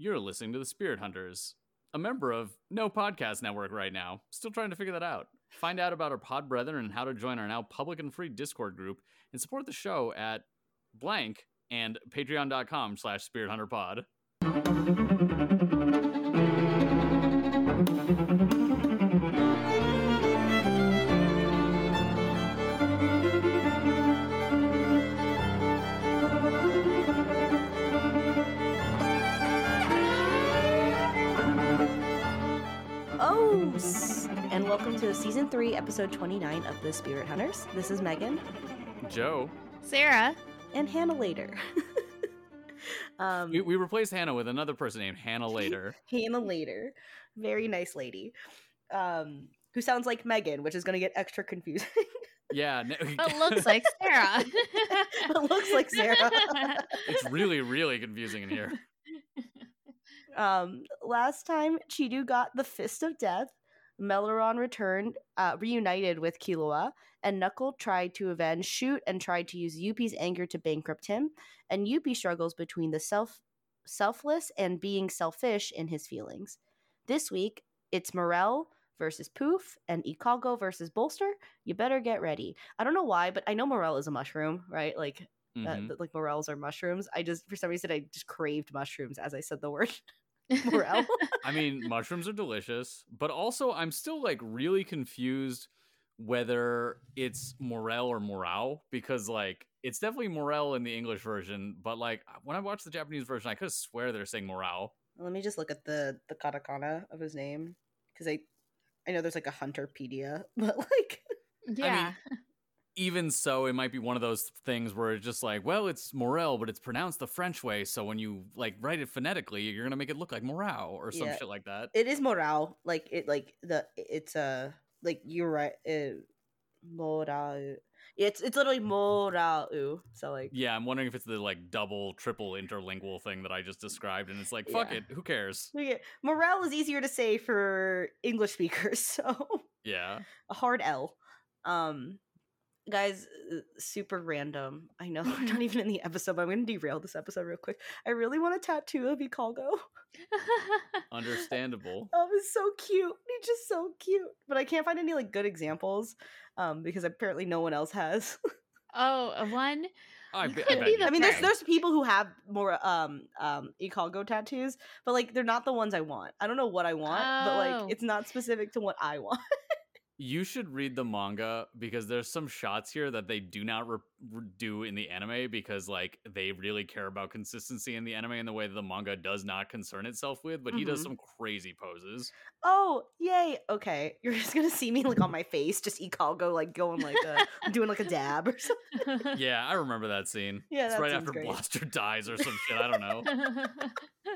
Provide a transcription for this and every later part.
You're listening to the Spirit Hunters, a member of No Podcast Network right now. Still trying to figure that out. Find out about our pod brethren and how to join our now public and free Discord group and support the show at blank and patreon.com slash spirit hunter pod. Welcome to season three, episode 29 of The Spirit Hunters. This is Megan Joe, Sarah. and Hannah later. um, we, we replaced Hannah with another person named Hannah later. Hannah later. Very nice lady. Um, who sounds like Megan, which is going to get extra confusing. Yeah, no, It looks like Sarah. It looks like Sarah. it's really, really confusing in here. Um, last time Cheetu got the Fist of Death, Meleoron returned, uh, reunited with Killua, and Knuckle tried to avenge Shoot and tried to use Youpi's anger to bankrupt him. And Youpi struggles between the self selfless and being selfish in his feelings. This week, it's Morel versus Poof and Ikalgo versus Bolster. You better get ready. I don't know why, but I know Morel is a mushroom, right? Like uh, Mhm. th- like morels are mushrooms. I just for some reason I just craved mushrooms as I said the word morel. I mean, mushrooms are delicious, but also I'm still like really confused whether it's Morel or Morale because like it's definitely Morel in the English version, but like uh, when I watched the Japanese version, I could swear they're saying Morale. Let me just look at the the katakana of his name because I I know there's like a hunterpedia, but like yeah. Even so, it might be one of those things where it's just like, well, it's Morel, but it's pronounced the French way, so when you like write it phonetically, you're gonna make it look like Morale or some Yeah. shit like that. it is morale. Like it like the it's a like you're right. Uh, morale. It's it's literally morale. So like Yeah, I'm wondering if it's the like double, triple interlingual thing that I just described, and it's like, fuck Yeah. it, who cares? yeah, morale is easier to say for English speakers. So Yeah. a hard L. Um, guys, uh, super random. I know we're not even in the episode, but I'm going to derail this episode real quick. I really want a tattoo of Ikalgo. Understandable. Oh, it's so cute. He's just so cute. But I can't find any like good examples, um, because apparently no one else has. oh, a one. I, You be- I could be the I mean, there's there's people who have more um um Ikalgo tattoos, but like they're not the ones I want. I don't know what I want, but Oh. like it's not specific to what I want. You should read the manga because there's some shots here that they do not re- re- do in the anime because like they really care about consistency in the anime in the way that the manga does not concern itself with. But he does Mhm. some crazy poses. Oh, yay. Okay. You're just gonna see me like on my face, just Ikalgo like going like a doing like a dab or something. Yeah, I remember that scene. Yeah, it's right after great. Blaster dies or some shit. I don't know.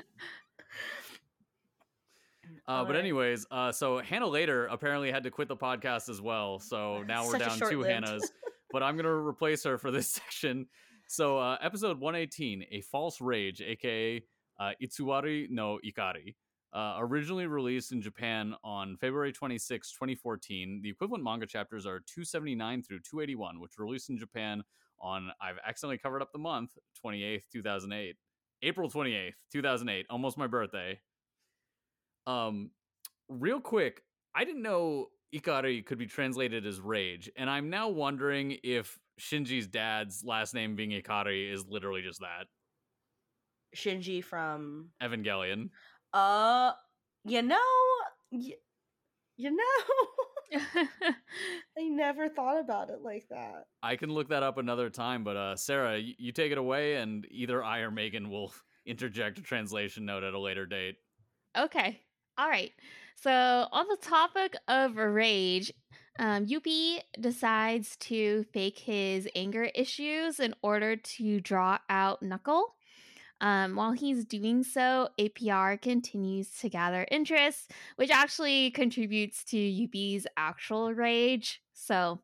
Uh, but anyways, uh, so Hannah later apparently had to quit the podcast as well. So now we're down two. Hannahs. but I'm gonna replace her for this section. So uh, episode 118, a false rage, aka uh, Itsuwari no Ikari. Uh, originally released in Japan on February 26, 2014, the equivalent manga chapters are 279 through 281, which were released in Japan on, I've accidentally covered up the month, 28th, 2008. April 28th, 2008, almost my birthday. Um, real quick, I didn't know Ikari could be translated as rage, and I'm now wondering if Shinji's dad's last name being Ikari is literally just that. Shinji from Evangelion. uh you know y- you know I never thought about it like that. I can look that up another time, but uh, Sarah, you, you take it away, and either I or Megan will interject a translation note at a later date. okay. All right. So, on the topic of rage, um, decides to fake his anger issues in order to draw out Knuckle. Um, while he's doing so, APR continues to gather interest, which actually contributes to Youpi's actual rage. So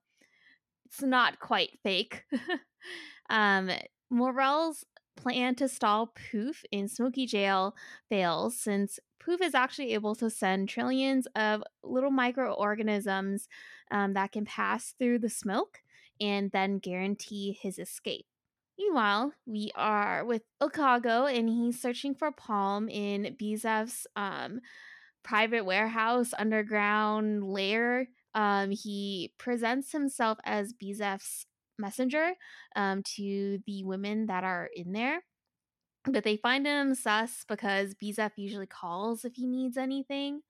it's not quite fake. um, Morel's plan to stall Poof in Smoky Jail fails since Poof is actually able to send trillions of little microorganisms um, that can pass through the smoke and then guarantee his escape. Meanwhile, we are with Ikalgo and he's searching for Palm in Bizeff's um, private warehouse underground lair. Um, he presents himself as Bizeff's messenger um, to the women that are in there. But they find him sus because Bizeff usually calls if he needs anything.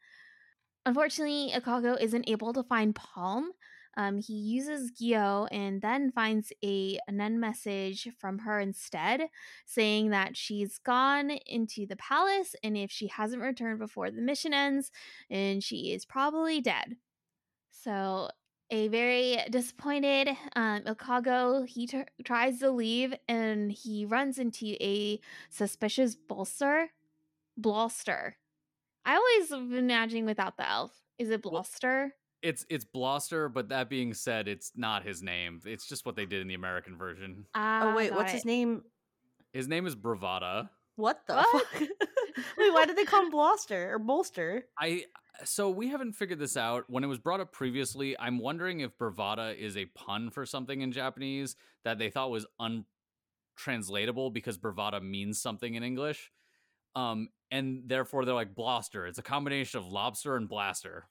Unfortunately, Ikalgo isn't able to find Palm, um, he uses Gyo and then finds a Nen message from her instead, saying that she's gone into the palace and if she hasn't returned before the mission ends, and she is probably dead. So a very disappointed um, Ikalgo he t- tries to leave and he runs into a suspicious bolster Bloster. I always imagining without the elf. Is it Bloster? It's it's Bloster, but that being said, it's not his name. It's just what they did in the American version. oh wait, what's it. his name? His name is Bravada. What the What? fuck? wait, why did they call him Bloster or Bolster? I so we haven't figured this out. When it was brought up previously, I'm wondering if Bravada is a pun for something in Japanese that they thought was untranslatable because Bravada means something in English. Um, and therefore they're like Bloster. It's a combination of lobster and blaster.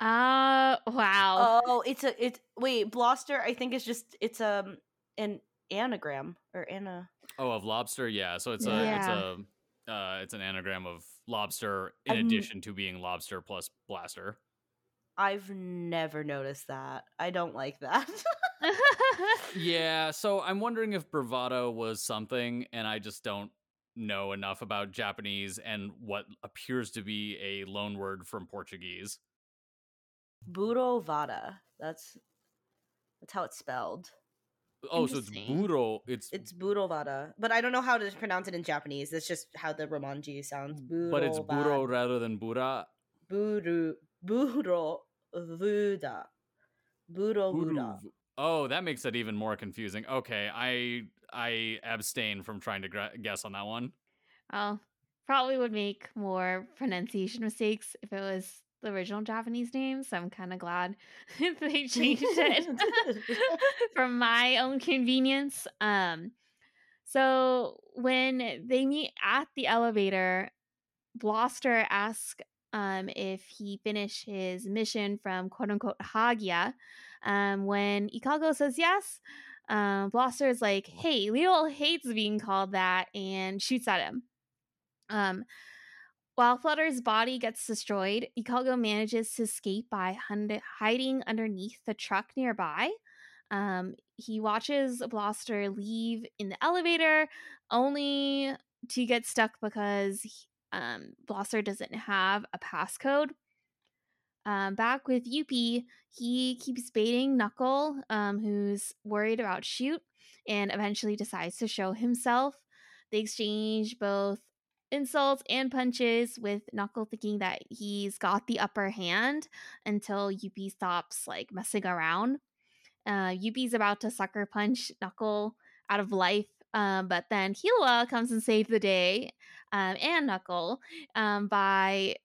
Uh wow. Oh, it's a it's wait, Bloster. I think is just it's um an anagram or Anna. Oh, of lobster, yeah. So it's a Yeah. it's a uh, it's an anagram of lobster in I've n- addition to being lobster plus blaster. I've never noticed that. I don't like that. Yeah, so I'm wondering if bravado was something, and I just don't know enough about Japanese and what appears to be a loan word from Portuguese. Buro Vada. That's that's how it's spelled. Oh, so it's buro. It's, It's Buro Vada, but I don't know how to pronounce it in Japanese. That's just how the Romanji sounds. But it's buro rather than bura. Buru Buro Vuda. Buro Vuda. Oh, that makes it even more confusing. Okay, I I abstain from trying to gra- guess on that one. well, probably would make more pronunciation mistakes if it was the original Japanese name, so I'm kind of glad they changed it for my own convenience. Um so when they meet at the elevator, Bloster asks um, if he finished his mission from quote unquote Hagya. Um, when Ikalgo says yes, um, Bloster is like, hey, Leol hates being called that and shoots at him. Um, while Flutter's body gets destroyed, Ikalgo manages to escape by hun- hiding underneath the truck nearby. Um, he watches Blaster leave in the elevator, only to get stuck because he- um, Bloster doesn't have a passcode. Um, back with Youpi, he keeps baiting Knuckle, um, who's worried about Shoot, and eventually decides to show himself. They exchange both insults and punches, with Knuckle thinking that he's got the upper hand until Youpi stops like messing around. Uh, Youpi's about to sucker punch Knuckle out of life, um, but then Killua comes and saves the day um, and Knuckle um, by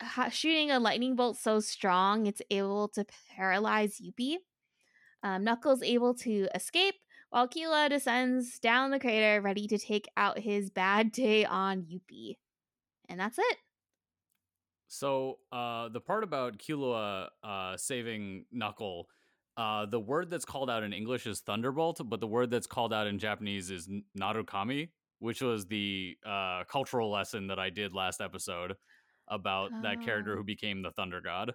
ha- shooting a lightning bolt so strong it's able to paralyze Youpi. Um, Knuckles able to escape while Killua descends down the crater ready to take out his bad day on Youpi. And that's it. So uh, the part about Killua uh, saving Knuckle, uh, the word that's called out in English is thunderbolt, but the word that's called out in Japanese is n- narukami, which was the uh, cultural lesson that I did last episode about that character Oh. who became the thunder god.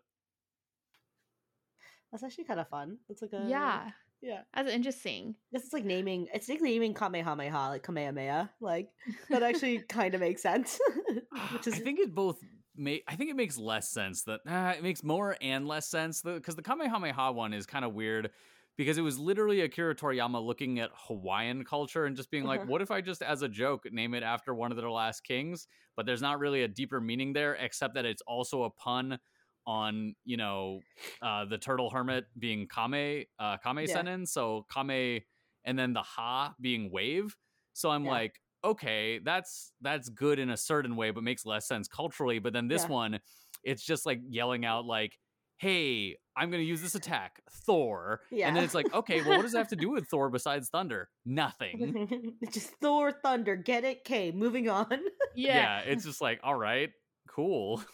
That's actually kind of fun. It's like a yeah, yeah. that's interesting. This is like naming. It's like naming Kamehameha, like Kamehameha. Like that actually kind of makes sense. Which is I think it both. Ma- I think it makes less sense that uh, it makes more and less sense because the Kamehameha one is kind of weird because it was literally Akira Toriyama looking at Hawaiian culture and just being like, Uh-huh. "What if I just, as a joke, name it after one of their last kings?" But there's not really a deeper meaning there, except that it's also a pun on you know uh, the turtle hermit being Kame uh, Kame Yeah. Sennin, so Kame, and then the Ha being wave. So I'm Yeah. like, okay, that's that's good in a certain way, but makes less sense culturally. But then this Yeah. one, it's just like yelling out like, hey, I'm going to use this attack, Thor. Yeah. And then it's like, okay, well, what does that have to do with Thor besides thunder? Nothing. just Thor Thunder, get it? K, moving on. yeah. yeah. it's just like, all right, cool.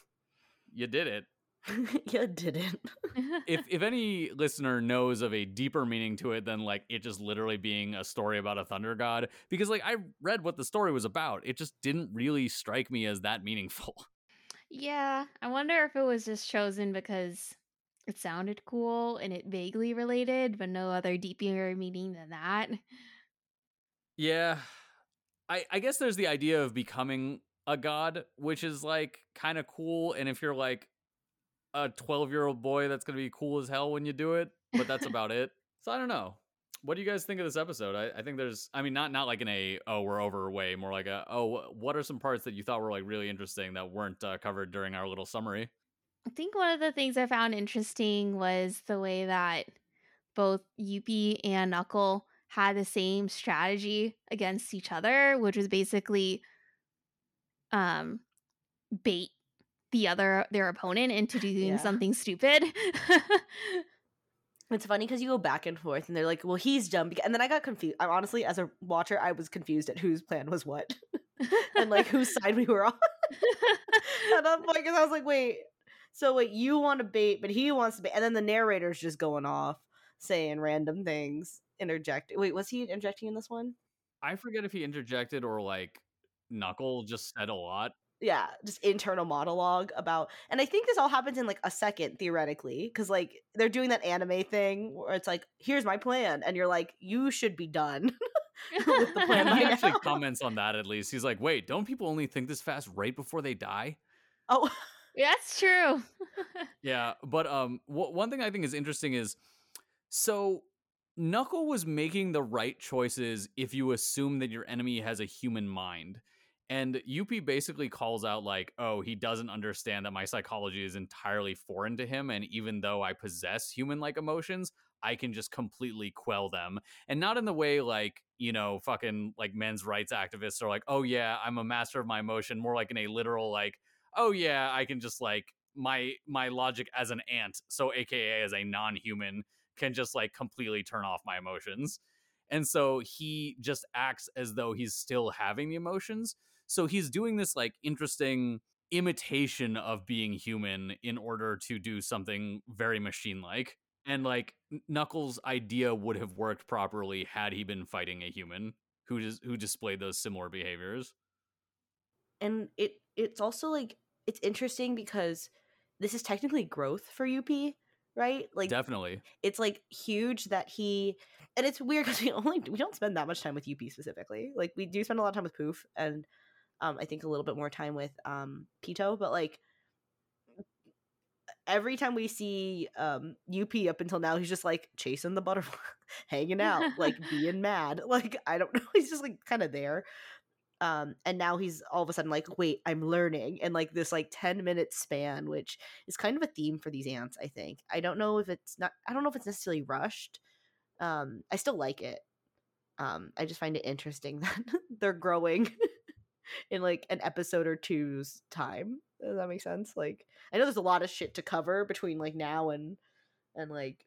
You did it. you didn't. If if any listener knows of a deeper meaning to it than like it just literally being a story about a thunder god, because like I read what the story was about, it just didn't really strike me as that meaningful. yeah, I wonder if it was just chosen because it sounded cool and it vaguely related, but no other deeper meaning than that. Yeah. I I guess there's the idea of becoming a god, which is like kind of cool. And if you're like a 12 year old boy, that's going to be cool as hell when you do it. But that's about it. So I don't know. What do you guys think of this episode? I, I think there's, I mean, not not like in a oh we're over way, more like a oh what are some parts that you thought were like really interesting that weren't uh, covered during our little summary? I think one of the things I found interesting was the way that both Youpi and Knuckle had the same strategy against each other, which was basically um bait the other their opponent into doing Yeah. something stupid. It's funny because you go back and forth, and they're like, "Well, he's dumb," and then I got confused. I'm honestly, as a watcher, I was confused at whose plan was what, and like whose side we were on. at that point, because I was like, "Wait, so wait, you want to bait, but he wants to bait," and then the narrator's just going off saying random things, interjecting. Wait, was he interjecting in this one? I forget if he interjected or like Knuckle just said a lot. Yeah just internal monologue about and i think this all happens in like a second theoretically because like they're doing that anime thing where it's like here's my plan and you're like you should be done with the plan he actually now. comments on that at least. He's like, wait, don't people only think this fast right before they die? oh That's true. Yeah, but um, wh- one thing I think is interesting is so Knuckle was making the right choices if you assume that your enemy has a human mind. And Youpi basically calls out like, "Oh, he doesn't understand that my psychology is entirely foreign to him, and even though I possess human-like emotions, I can just completely quell them." And not in the way like you know, fucking like men's rights activists are like, "Oh yeah, I'm a master of my emotion," more like in a literal like, "Oh yeah, I can just like my my logic as an ant, so AKA as a non-human, can just like completely turn off my emotions." And so he just acts as though he's still having the emotions. So he's doing this like interesting imitation of being human in order to do something very machine like. And like Knuckles' idea would have worked properly had he been fighting a human who dis- who displayed those similar behaviors. and it it's also like it's interesting because this is technically growth for up right like Definitely. it's like huge that he and it's weird because we only we don't spend that much time with up specifically like we do spend a lot of time with poof and um i think a little bit more time with um Pitou but like every time we see um up up until now he's just like chasing the butterfly hanging out like being mad like i don't know he's just like kind of there. Um and now he's all of a sudden like wait i'm learning and like this like 10 minute span which is kind of a theme for these ants i think. I don't know if it's not i don't know if it's necessarily rushed um i still like it. Um i just find it interesting that they're growing in like an episode or two's time does that make sense like i know there's a lot of shit to cover between like now and and like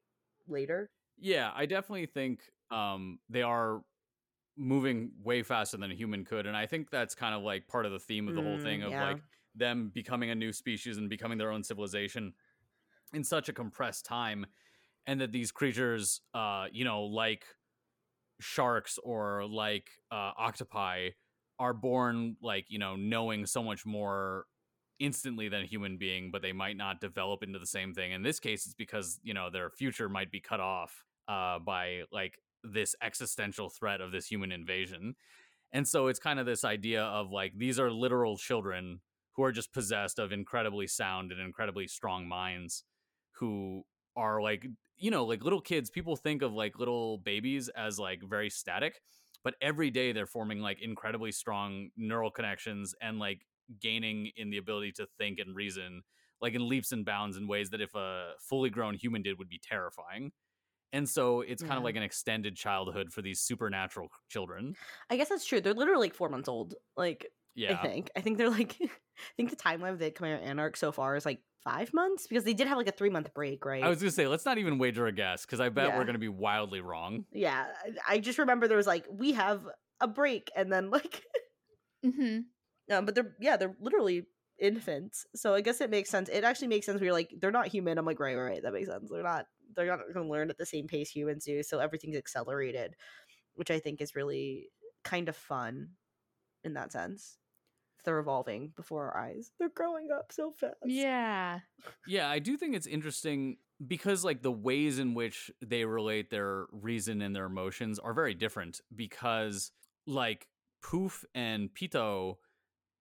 later Yeah, I definitely think um, they are moving way faster than a human could, and I think that's kind of like part of the theme of the whole Mm, thing of yeah. like them becoming a new species and becoming their own civilization in such a compressed time, and that these creatures, uh, you know, like sharks or like uh, octopi, are born like you know knowing so much more instantly than a human being, but they might not develop into the same thing. In this case, it's because you know their future might be cut off uh, by like this existential threat of this human invasion. And so it's kind of this idea of like these are literal children who are just possessed of incredibly sound and incredibly strong minds who are like you know like little kids people think of like little babies as like very static but every day they're forming like incredibly strong neural connections and like gaining in the ability to think and reason like in leaps and bounds in ways that if a fully grown human did would be terrifying. And so it's kind of like an extended childhood for these supernatural children. I guess that's true they're literally like four months old like Yeah. I think. I think they're like I think the timeline of the Chimera Ant arc so far is like five months because they did have like a three month break, right? I was gonna say, let's not even wager a guess because I bet Yeah. we're gonna be wildly wrong. yeah. I I just remember there was like we have a break and then like hmm um, but they're yeah, they're literally infants. So I guess it makes sense. It actually makes sense where you're like, they're not human. I'm like, right, right, right. That makes sense. They're not they're not gonna learn at the same pace humans do, so everything's accelerated, which I think is really kind of fun in that sense. They're evolving before our eyes. They're growing up so fast. Yeah. Yeah, I do think it's interesting because like the ways in which they relate their reason and their emotions are very different because like Poof and Pitou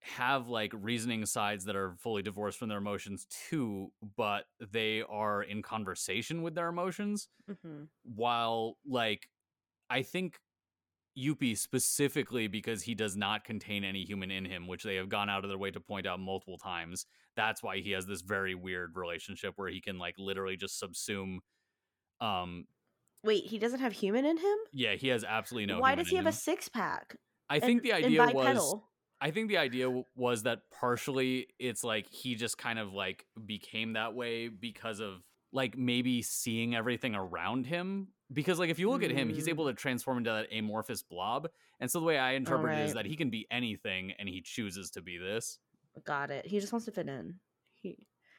have like reasoning sides that are fully divorced from their emotions too, but they are in conversation with their emotions hmm while like I think Youpi specifically because he does not contain any human in him, which they have gone out of their way to point out multiple times. That's why he has this very weird relationship where he can like literally just subsume um Wait, he doesn't have human in him? yeah, he has absolutely no Why does he have a six pack? I think the idea was? I think the idea w- was that partially it's like he just kind of like became that way because of like maybe seeing everything around him. Because like if you look at him, he's Mm. able to transform into that amorphous blob. And so the way I interpret it is that he can be anything and he chooses to be this. Got it. He just wants to fit in. He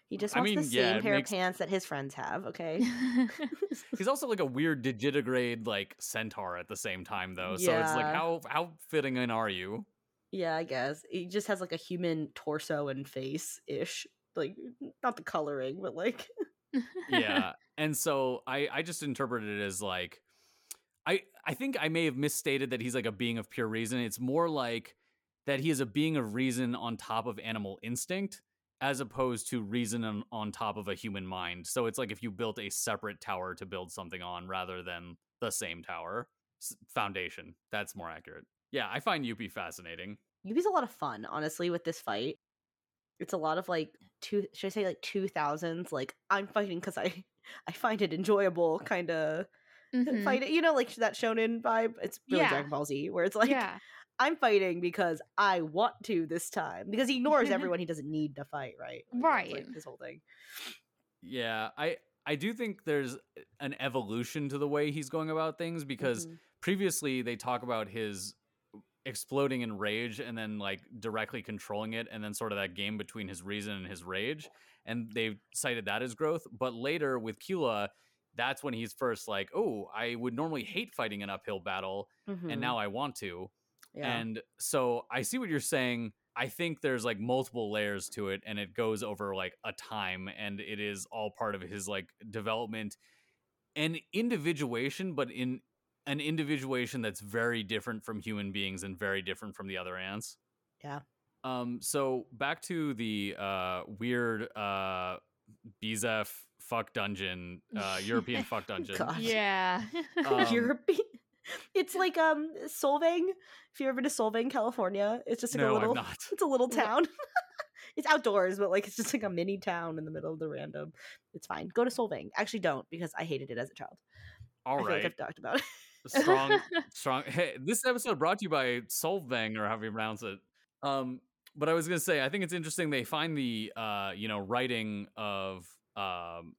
he just I wants mean, the yeah, same pair makes- of pants that his friends have. Okay. He's also like a weird digitigrade like centaur at the same time though. So it's like how how fitting in are you? yeah, I guess he just has like a human torso and face ish. Like not the coloring, but like yeah and so i i just interpreted it as like i i think i may have misstated that he's like a being of pure reason. It's more like that he is a being of reason on top of animal instinct as opposed to reason on, on top of a human mind. So it's like if you built a separate tower to build something on rather than the same tower foundation. That's more accurate. Yeah i find Youpi fascinating. Youpi's a lot of fun, honestly, with this fight. It's a lot of like two should I say like two thousands, like I'm fighting because I I find it enjoyable kind of Mhm. fight you know, like that shonen vibe. It's really Yeah. Dragon Ball Z, where it's like yeah. I'm fighting because I want to this time. Because he ignores everyone he doesn't need to fight, right? Like, that's, like, Right. this whole thing. yeah i i do think there's an evolution to the way he's going about things because Mhm. previously they talk about his exploding in rage and then like directly controlling it and then sort of that game between his reason and his rage and they cited that as growth but later with Killua that's when he's first like oh I would normally hate fighting an uphill battle Mhm. and now I want to yeah. and so I see what you're saying I think there's like multiple layers to it and it goes over like a time and it is all part of his like development and individuation but in an individuation that's very different from human beings and very different from the other ants. Yeah. Um so back to the uh weird uh Bizeff fuck dungeon, uh European fuck dungeon. God. Yeah. Um, European. It's like um Solvang. If you've ever been to Solvang, California, it's just like no, a little. I'm not. It's a little town. it's outdoors, but like it's just like a mini town in the middle of the random. It's fine. Go to Solvang. Actually, don't because I hated it as a child. All I feel like right. I've talked about it. Strong strong hey, this episode brought to you by Solvang or however you pronounce it. Um but I was gonna say I think it's interesting they find the uh you know writing of um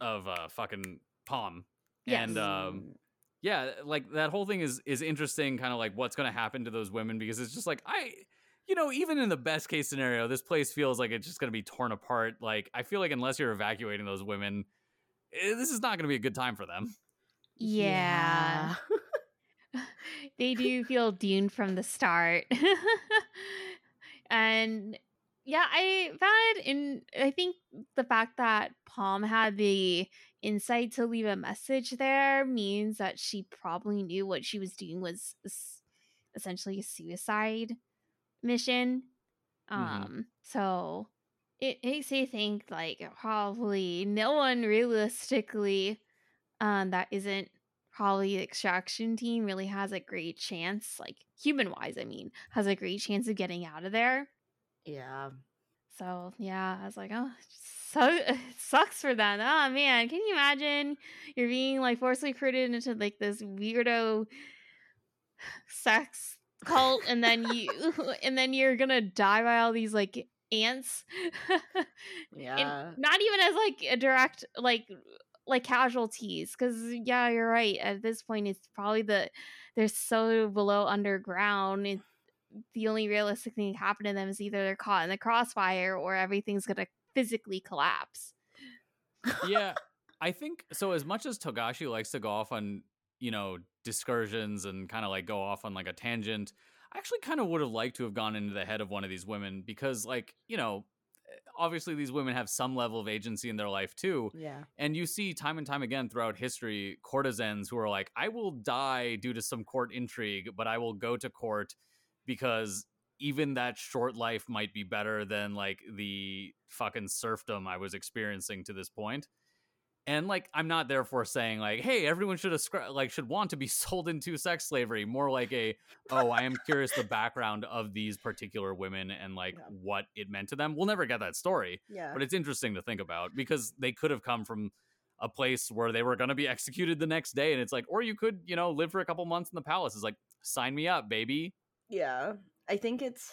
of uh fucking Palm. And um yeah, like that whole thing is is interesting, kind of like what's going to happen to those women because it's just like I, you know, even in the best case scenario, this place feels like it's just going to be torn apart. Like I feel like unless you're evacuating those women, eh, this is not going to be a good time for them. Yeah. they do feel doomed from the start. and yeah, I found in I think the fact that Palm had the insight to leave a message there means that she probably knew what she was doing was essentially a suicide mission. Mhm. Um so it makes me think like probably no one realistically um that isn't probably the extraction team really has a great chance like human wise i mean has a great chance of getting out of there yeah. so yeah i was like oh so it sucks for them oh man can you imagine you're being like forcibly recruited into like this weirdo sex cult and then you and then you're gonna die by all these like ants Yeah. and not even as like a direct like like casualties because yeah you're right at this point it's probably the they're so below underground it, the only realistic thing to happen to them is either they're caught in the crossfire or everything's gonna physically collapse yeah, I think so. As much as Togashi likes to go off on you know discursions and kind of like go off on like a tangent, I actually kind of would have liked to have gone into the head of one of these women because like you know obviously these women have some level of agency in their life too yeah. and you see time and time again throughout history courtesans who are like i will die due to some court intrigue but i will go to court because even that short life might be better than like the fucking serfdom i was experiencing to this point and like i'm not therefore saying like hey everyone should ascri- like should want to be sold into sex slavery more like a oh i am curious the background of these particular women and like Yeah. what it meant to them we'll never get that story Yeah. but it's interesting to think about because they could have come from a place where they were going to be executed the next day and it's like or you could you know live for a couple months in the palace it's like sign me up baby yeah. I think it's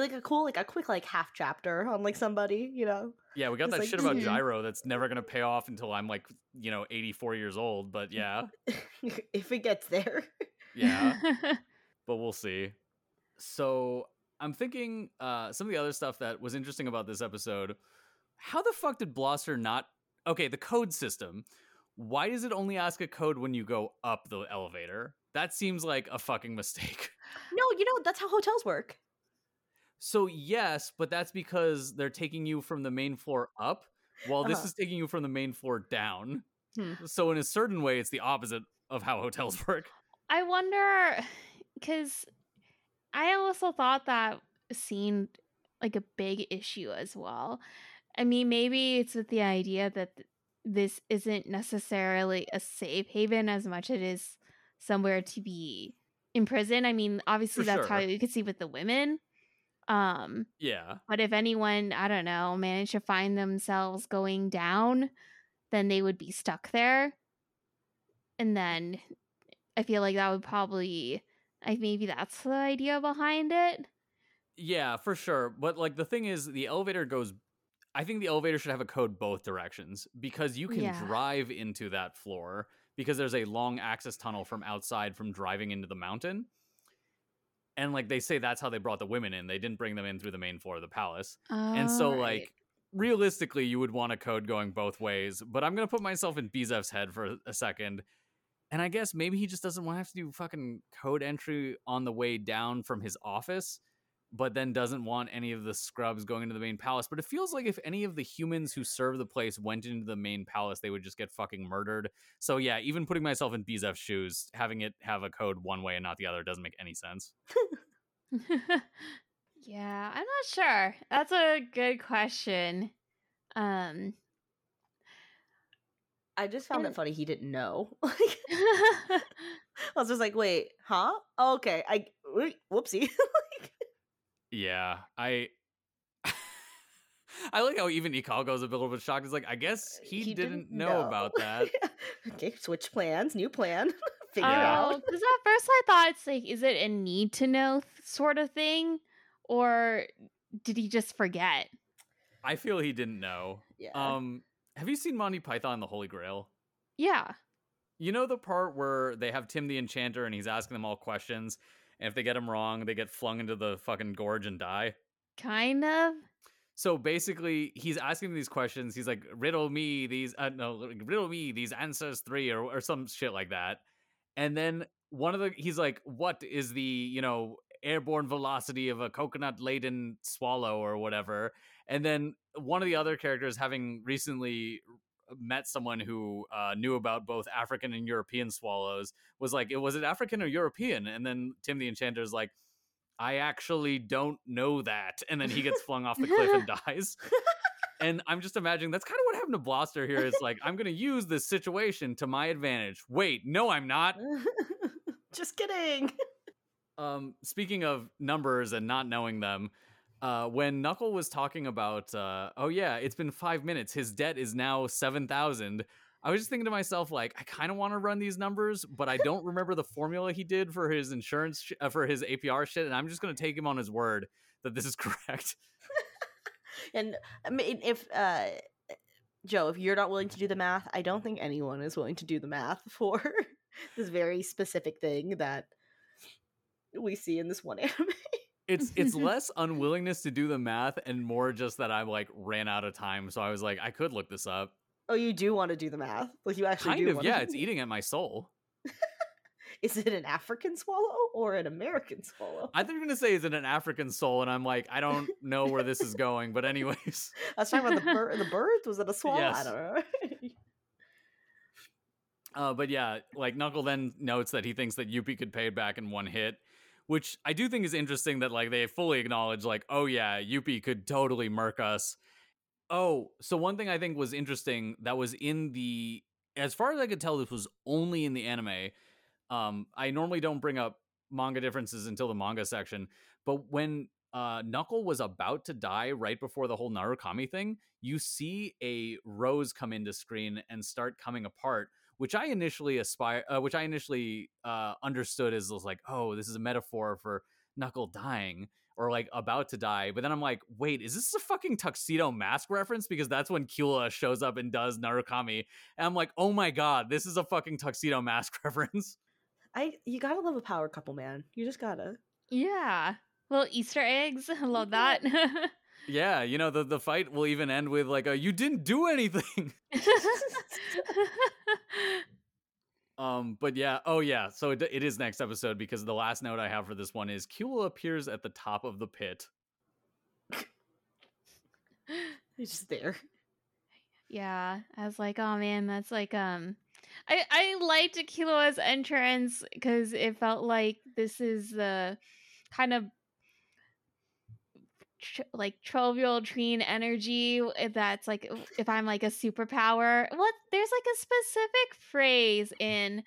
like a cool, like a quick, like half chapter on like somebody, you know. yeah we got that like, shit about gyro that's never to pay off until i'm like you know 84 years old but yeah if it gets there. yeah but we'll see so i'm thinking uh some of the other stuff that was interesting about this episode how the fuck did Bloster not okay the code system why does it only ask a code when you go up the elevator that seems like a fucking mistake no, you know that's how hotels work. So yes but that's because they're taking you from the main floor up while this Uh-huh. is taking you from the main floor down Hmm. so in a certain way it's the opposite of how hotels work I wonder because I also thought that seemed like a big issue as well. I mean, maybe it's with the idea that th- this isn't necessarily a safe haven as much as it is somewhere to be imprisoned. I mean, obviously For that's how you could see with the women. Um, yeah but if anyone, I don't know, managed to find themselves going down, then they would be stuck there. And then I feel like that would probably, like, maybe that's the idea behind it. Yeah, for sure. But like the thing is, the elevator goes. I think the elevator should have a code both directions because you can Yeah. drive into that floor because there's a long access tunnel from outside from driving into the mountain. And like they say, that's how they brought the women in. They didn't bring them in through the main floor of the palace. and so, oh, Alright. like, realistically, you would want a code going both ways. But I'm gonna put myself in Bizeff's head for a second. And I guess maybe he just doesn't want to have to do fucking code entry on the way down from his office, but then doesn't want any of the scrubs going into the main palace. But it feels like if any of the humans who serve the place went into the main palace, they would just get fucking murdered. So yeah, even putting myself in Bizeff's shoes, having it have a code one way and not the other doesn't make any sense. yeah, I'm not sure. That's a good question. Um, I just found And- it funny he didn't know. Like, I was just like, wait, huh? Oh, okay, I whoopsie. Like, Yeah, I. I like how even Ikalgo's a little bit shocked. He's like, I guess he, didn't, know, about that. okay, switch plans, new plan, figure Oh, out. because at first I thought it's like, is it a need to know th- sort of thing, or did he just forget? I feel he didn't know. Yeah. Um, have you seen Monty Python and the Holy Grail? Yeah. You know the part where they have Tim the Enchanter and he's asking them all questions, and if they get him wrong, they get flung into the fucking gorge and die. Kind of. So basically, he's asking these questions. He's like, "Riddle me these, uh, no, riddle me these answers three or or some shit like that." And then one of the, he's like, "What is the you know airborne velocity of a coconut laden swallow or whatever?" And then one of the other characters, having recently met someone who uh, knew about both African and European swallows, was like, "Was it African or European?" And then Tim the Enchanter is like. I actually don't know that. And then he gets flung off the cliff and dies. And I'm just imagining that's kind of what happened to Blaster here. Is like, I'm going to use this situation to my advantage. Wait, no, I'm not. just kidding. Um, speaking of numbers and not knowing them, uh, when Knuckle was talking about, uh, oh yeah, it's been five minutes. His debt is now seven thousand. I was just thinking to myself, like, I kind of want to run these numbers, but I don't remember the formula he did for his insurance sh- uh, for his APR shit, and I'm just gonna take him on his word that this is correct. and I mean, if uh, Joe, if you're not willing to do the math, I don't think anyone is willing to do the math for this very specific thing that we see in this one anime. It's it's less unwillingness to do the math and more just that I like ran out of time, so I was like, I could look this up. Oh, you do want to do the math? Like you actually Kind of, yeah. It's eating at my soul. Is it an African swallow or an American swallow? I thought you were gonna say is it an African soul, and I'm like, I don't know where this is going, but anyways. I was talking about the bird. The bird was it a swallow? I Yes. don't know. Uh, but yeah, like Knuckle then notes that he thinks that Youpi could pay it back in one hit, which I do think is interesting that like they fully acknowledge like, oh yeah, Youpi could totally murk us. Oh, so one thing I think was interesting that was in the as far as I could tell, this was only in the anime. Um, I normally don't bring up manga differences until the manga section, but when uh, Knuckle was about to die right before the whole Narukami thing, you see a rose come into screen and start coming apart, which I initially aspire, uh, which I initially uh, understood as was like, oh, this is a metaphor for Knuckle dying or like about to die. But then I'm like, wait, is this a fucking tuxedo mask reference? Because that's when Killua shows up and does Narukami, and I'm like, oh my god, this is a fucking tuxedo mask reference. I you gotta love a power couple, man. You just gotta. Yeah. Little Easter eggs. I love that. Yeah, you know the the fight will even end with like a you didn't do anything. Um, but yeah, oh yeah, so it, it is next episode because the last note I have for this one is Killua appears at the top of the pit. He's just there. yeah. I was like, oh man, that's like um I I liked Killua's entrance because it felt like this is the kind of tr- like 12 year old tween energy w- that's like if i'm like a superpower what there's like a specific phrase in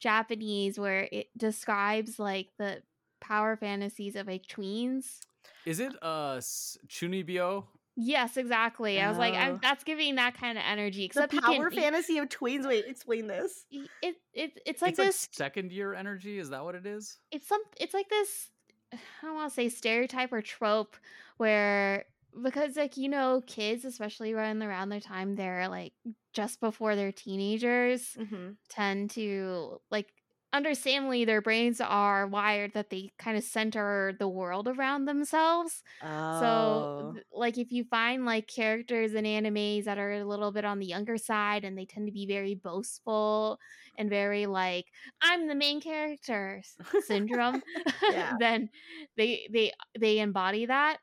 japanese where it describes like the power fantasies of like tweens Is it uh Chunibyo? yes exactly i was like I'm, Oh. that's giving that kind of energy The except he power can, fantasy of tweens. Wait, explain this. it, it it's like it's like this second year energy. Is that what it is? it's some it's like this i don't want to say stereotype or trope where because like you know kids especially running around their time they're like just before they're teenagers Mm-hmm. tend to like understandably their brains are wired that they kind of center the world around themselves. Oh. so like if you find like characters in animes that are a little bit on the younger side and they tend to be very boastful and very like i'm the main character syndrome then they they they embody that.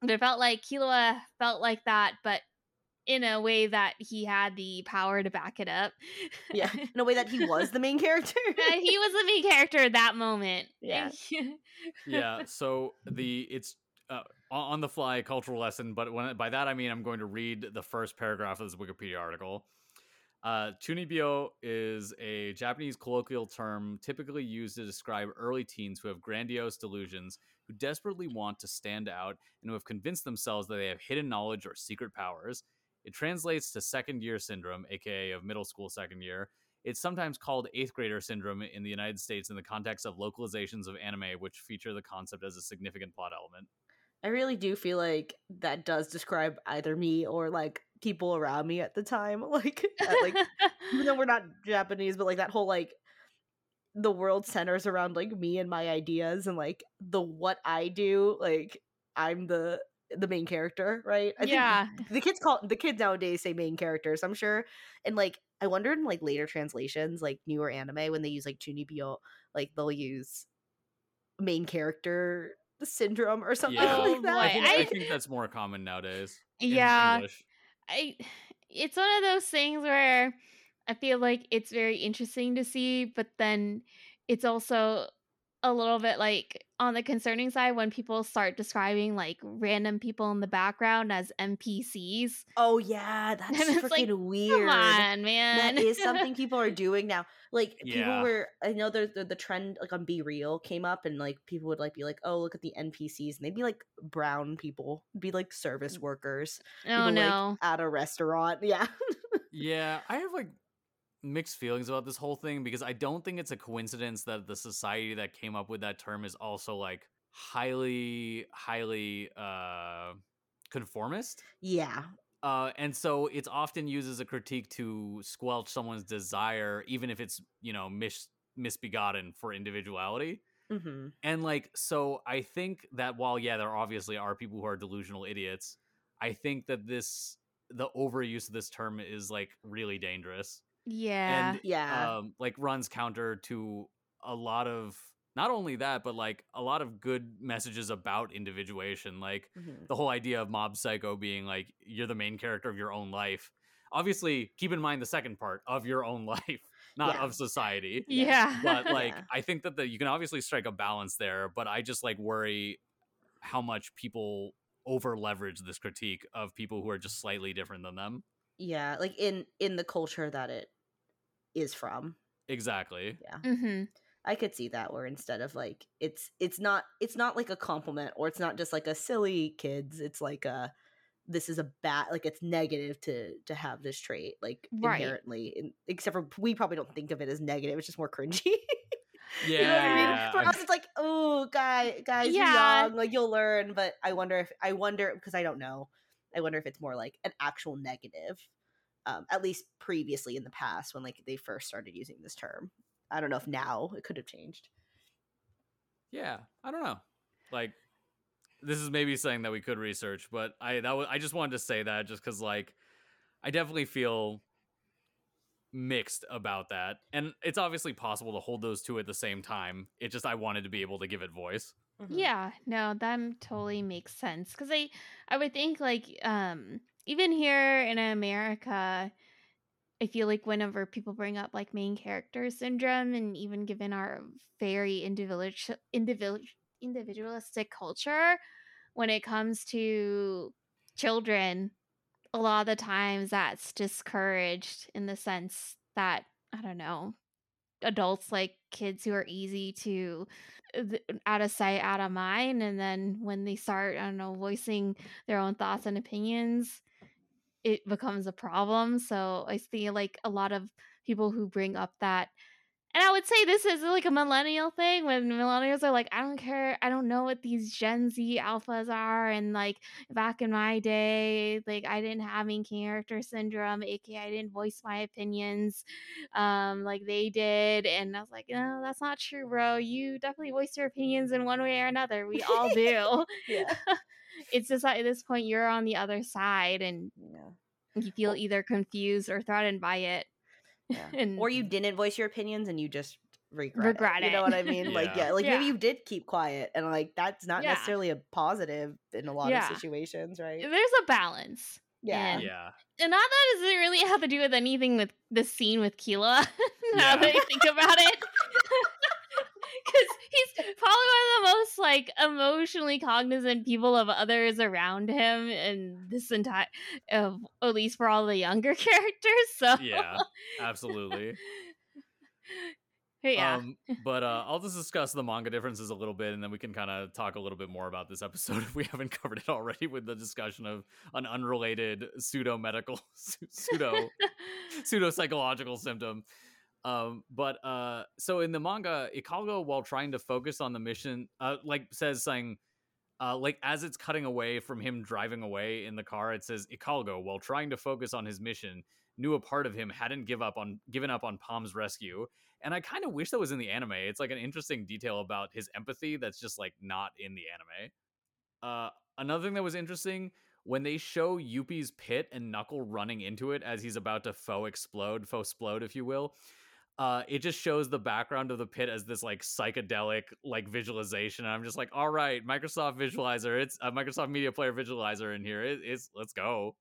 And it felt like Killua felt like that but in a way that he had the power to back it up. Yeah, in a way that he was the main character. Uh, he was the main character at that moment. Yeah. yeah so the it's uh, on on the fly cultural lesson but when by that i mean i'm going to read the first paragraph of this wikipedia article. Uh, chunibyo is a japanese colloquial term typically used to describe early teens who have grandiose delusions who desperately want to stand out and who have convinced themselves that they have hidden knowledge or secret powers it translates to second year syndrome aka of middle school second year it's sometimes called eighth grader syndrome in the United States in the context of localizations of anime, which feature the concept as a significant plot element. I really do feel like that does describe either me or like people around me at the time. Like, uh, like even though we're not Japanese, but like that whole like the world centers around like me and my ideas and like the what I do. Like I'm the the main character, right? I Yeah. think the kids call the kids nowadays say main characters. I'm sure, and like I wonder in like later translations, like newer anime, when they use like Chunibyo, like they'll use main character syndrome or something Yeah, Oh, like that. I think, I I- think that's more common nowadays. yeah I it's one of those things where I feel like it's very interesting to see, but then it's also a little bit like on the concerning side when people start describing like random people in the background as NPCs. Oh yeah, that's And freaking like, weird. Come on, man. That is something people are doing now. Like Yeah. people were, I know there's the, the trend like on BeReal came up, and like people would like be like, "Oh, look at the NPCs," and they'd be like brown people, be like service mm. workers, oh people, like, no. at a restaurant. Yeah, yeah, I have like mixed feelings about this whole thing because I don't think it's a coincidence that the society that came up with that term is also like highly, highly uh conformist. Yeah. Uh, and so it's often used as a critique to squelch someone's desire, even if it's you know mis- misbegotten for individuality. Mm-hmm. And like, so I think that while yeah, there obviously are people who are delusional idiots, I think that this the overuse of this term is like really dangerous yeah. and Yeah. um like runs counter to a lot of not only that but like a lot of good messages about individuation like Mhm. the whole idea of mob psycho being like you're the main character of your own life obviously keep in mind the second part of your own life not Yeah. of society yeah. but like Yeah. i think that the, you can obviously strike a balance there but i just like worry how much people over leverage this critique of people who are just slightly different than them Yeah, like in in the culture that it is from. exactly Yeah. hmm I could see that where instead of like it's it's not it's not like a compliment or it's not just like a silly kids, it's like a this is a bad like it's negative to to have this trait like Right. inherently in, except for we probably don't think of it as negative it's just more cringy yeah you know what I mean? yeah, For us, it's like, oh, guy, guys, Yeah. young, like you'll learn. But I wonder if I wonder because I don't know. I wonder if it's more like an actual negative, um, at least previously in the past when like they first started using this term. I don't know if now it could have changed. Yeah, I don't know. Like, this is maybe something that we could research, but I that was, I just wanted to say that just because like I definitely feel mixed about that, and it's obviously possible to hold those two at the same time. It just I wanted to be able to give it voice. Mm-hmm. Yeah, no, that totally makes sense because I I would think like um even here in America, I feel like whenever people bring up like main character syndrome, and even given our very individual individual individualistic culture, when it comes to children, a lot of the times that's discouraged in the sense that I don't know adults like kids who are easy to uh, out of sight out of mind and then when they start i don't know voicing their own thoughts and opinions it becomes a problem so i see like a lot of people who bring up that and i would say this is like a millennial thing when millennials are like i don't care i don't know what these gen z alphas are and like back in my day like i didn't have main character syndrome aka i didn't voice my opinions um like they did and i was like no that's not true bro you definitely voice your opinions in one way or another we all do Yeah. it's just at this point you're on the other side and Yeah. you feel either confused or threatened by it yeah. and or you didn't voice your opinions and you just regret, Regret it. You know what I mean? Like, Yeah. yeah, like maybe you did keep quiet, and like that's not Yeah. necessarily a positive in a lot Yeah. of situations, right? there's a balance Yeah. and- Yeah, and not that doesn't really have to do with anything with the scene with Killua. now Yeah. that I think about it, because he's probably one of the most like emotionally cognizant people of others around him, and this entire, of at least for all the younger characters. So yeah, absolutely. But yeah, Um, but uh, I'll just discuss the manga differences a little bit, and then we can kind of talk a little bit more about this episode if we haven't covered it already with the discussion of an unrelated pseudo medical pseudo pseudo psychological symptom. Um, but uh, so in the manga, Ikalgo, while trying to focus on the mission, uh, like says saying, uh, like as it's cutting away from him driving away in the car, it says Ikalgo, while trying to focus on his mission, knew a part of him hadn't give up on given up on Palm's rescue. And I kind of wish that was in the anime. It's like an interesting detail about his empathy that's just like not in the anime. Uh, another thing that was interesting when they show Youpi's pit and Knuckle running into it as he's about to faux explode, faux explode, if you will. Uh, it just shows the background of the pit as this like psychedelic like visualization. And I'm just like, all right, Microsoft Visualizer, it's a Microsoft Media Player Visualizer in here. It, it's let's go.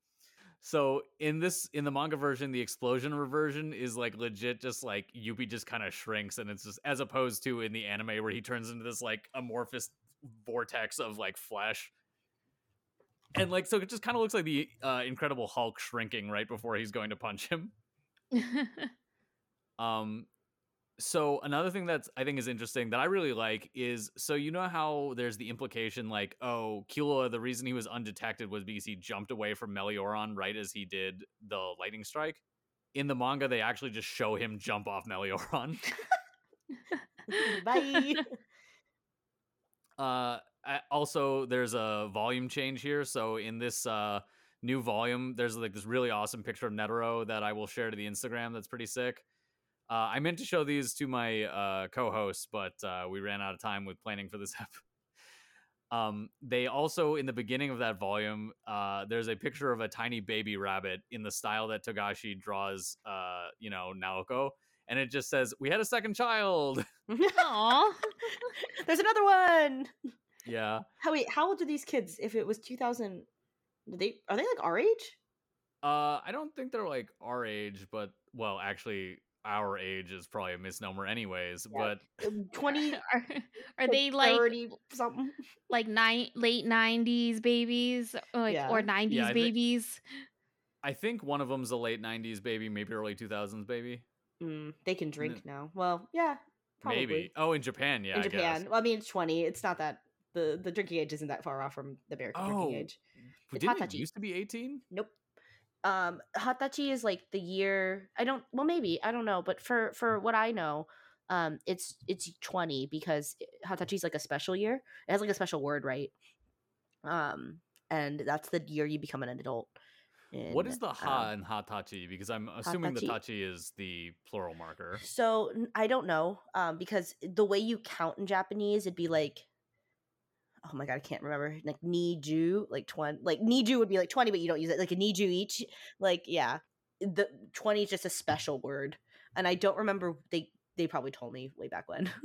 So in this in the manga version, the explosion reversion is like legit just like Youpi just kind of shrinks and it's just as opposed to in the anime where he turns into this like amorphous vortex of like flesh. And like so it just kind of looks like the uh, Incredible Hulk shrinking right before he's going to punch him. Um so another thing that's I think is interesting that I really like is so you know how there's the implication like oh Killua the reason he was undetected was because he jumped away from Meleoron right as he did the lightning strike. in the manga they actually just show him jump off Meleoron. Bye. uh also there's a volume change here so in this uh new volume there's like this really awesome picture of netero that i will share to the instagram that's pretty sick uh, i meant to show these to my uh, co-hosts but uh, we ran out of time with planning for this ep um they also in the beginning of that volume uh there's a picture of a tiny baby rabbit in the style that togashi draws uh you know naoko and it just says we had a second child Aw. There's another one. yeah How wait, how old are these kids? If it was 2000, did they are they like our age? Uh, I don't think they're like our age, but well, actually, our age is probably a misnomer, anyways. Yeah. But Um, 20, are, are they like 30 something? like nine late nineties babies, or like Yeah. or nineties I thi- babies? I think one of them's a late '90s baby, maybe early 2000s baby, Mm, they can drink now. Well, yeah, probably. maybe. Oh, in Japan, yeah, in I guess. Japan. Well, I mean, it's 20. It's not that the the drinking age isn't that far off from the American Oh, drinking age. But It's Didn't it used to be 18? Nope. Um, Hatachi is like the year. I don't. Well, maybe I don't know. But for for what I know, um, it's it's 20 because Hatachi is like a special year. It has like a special word, right? Um, and that's the year you become an adult. what in, is the ha um, in hatachi? Because I'm assuming the tachi is the plural marker. So I don't know, um, because the way you count in Japanese, it'd be like, oh my god, I can't remember, like niju, like twenty, like niju would be like twenty, but you don't use it like a niju each, like yeah, the twenty is just a special word, and I don't remember they they probably told me way back when,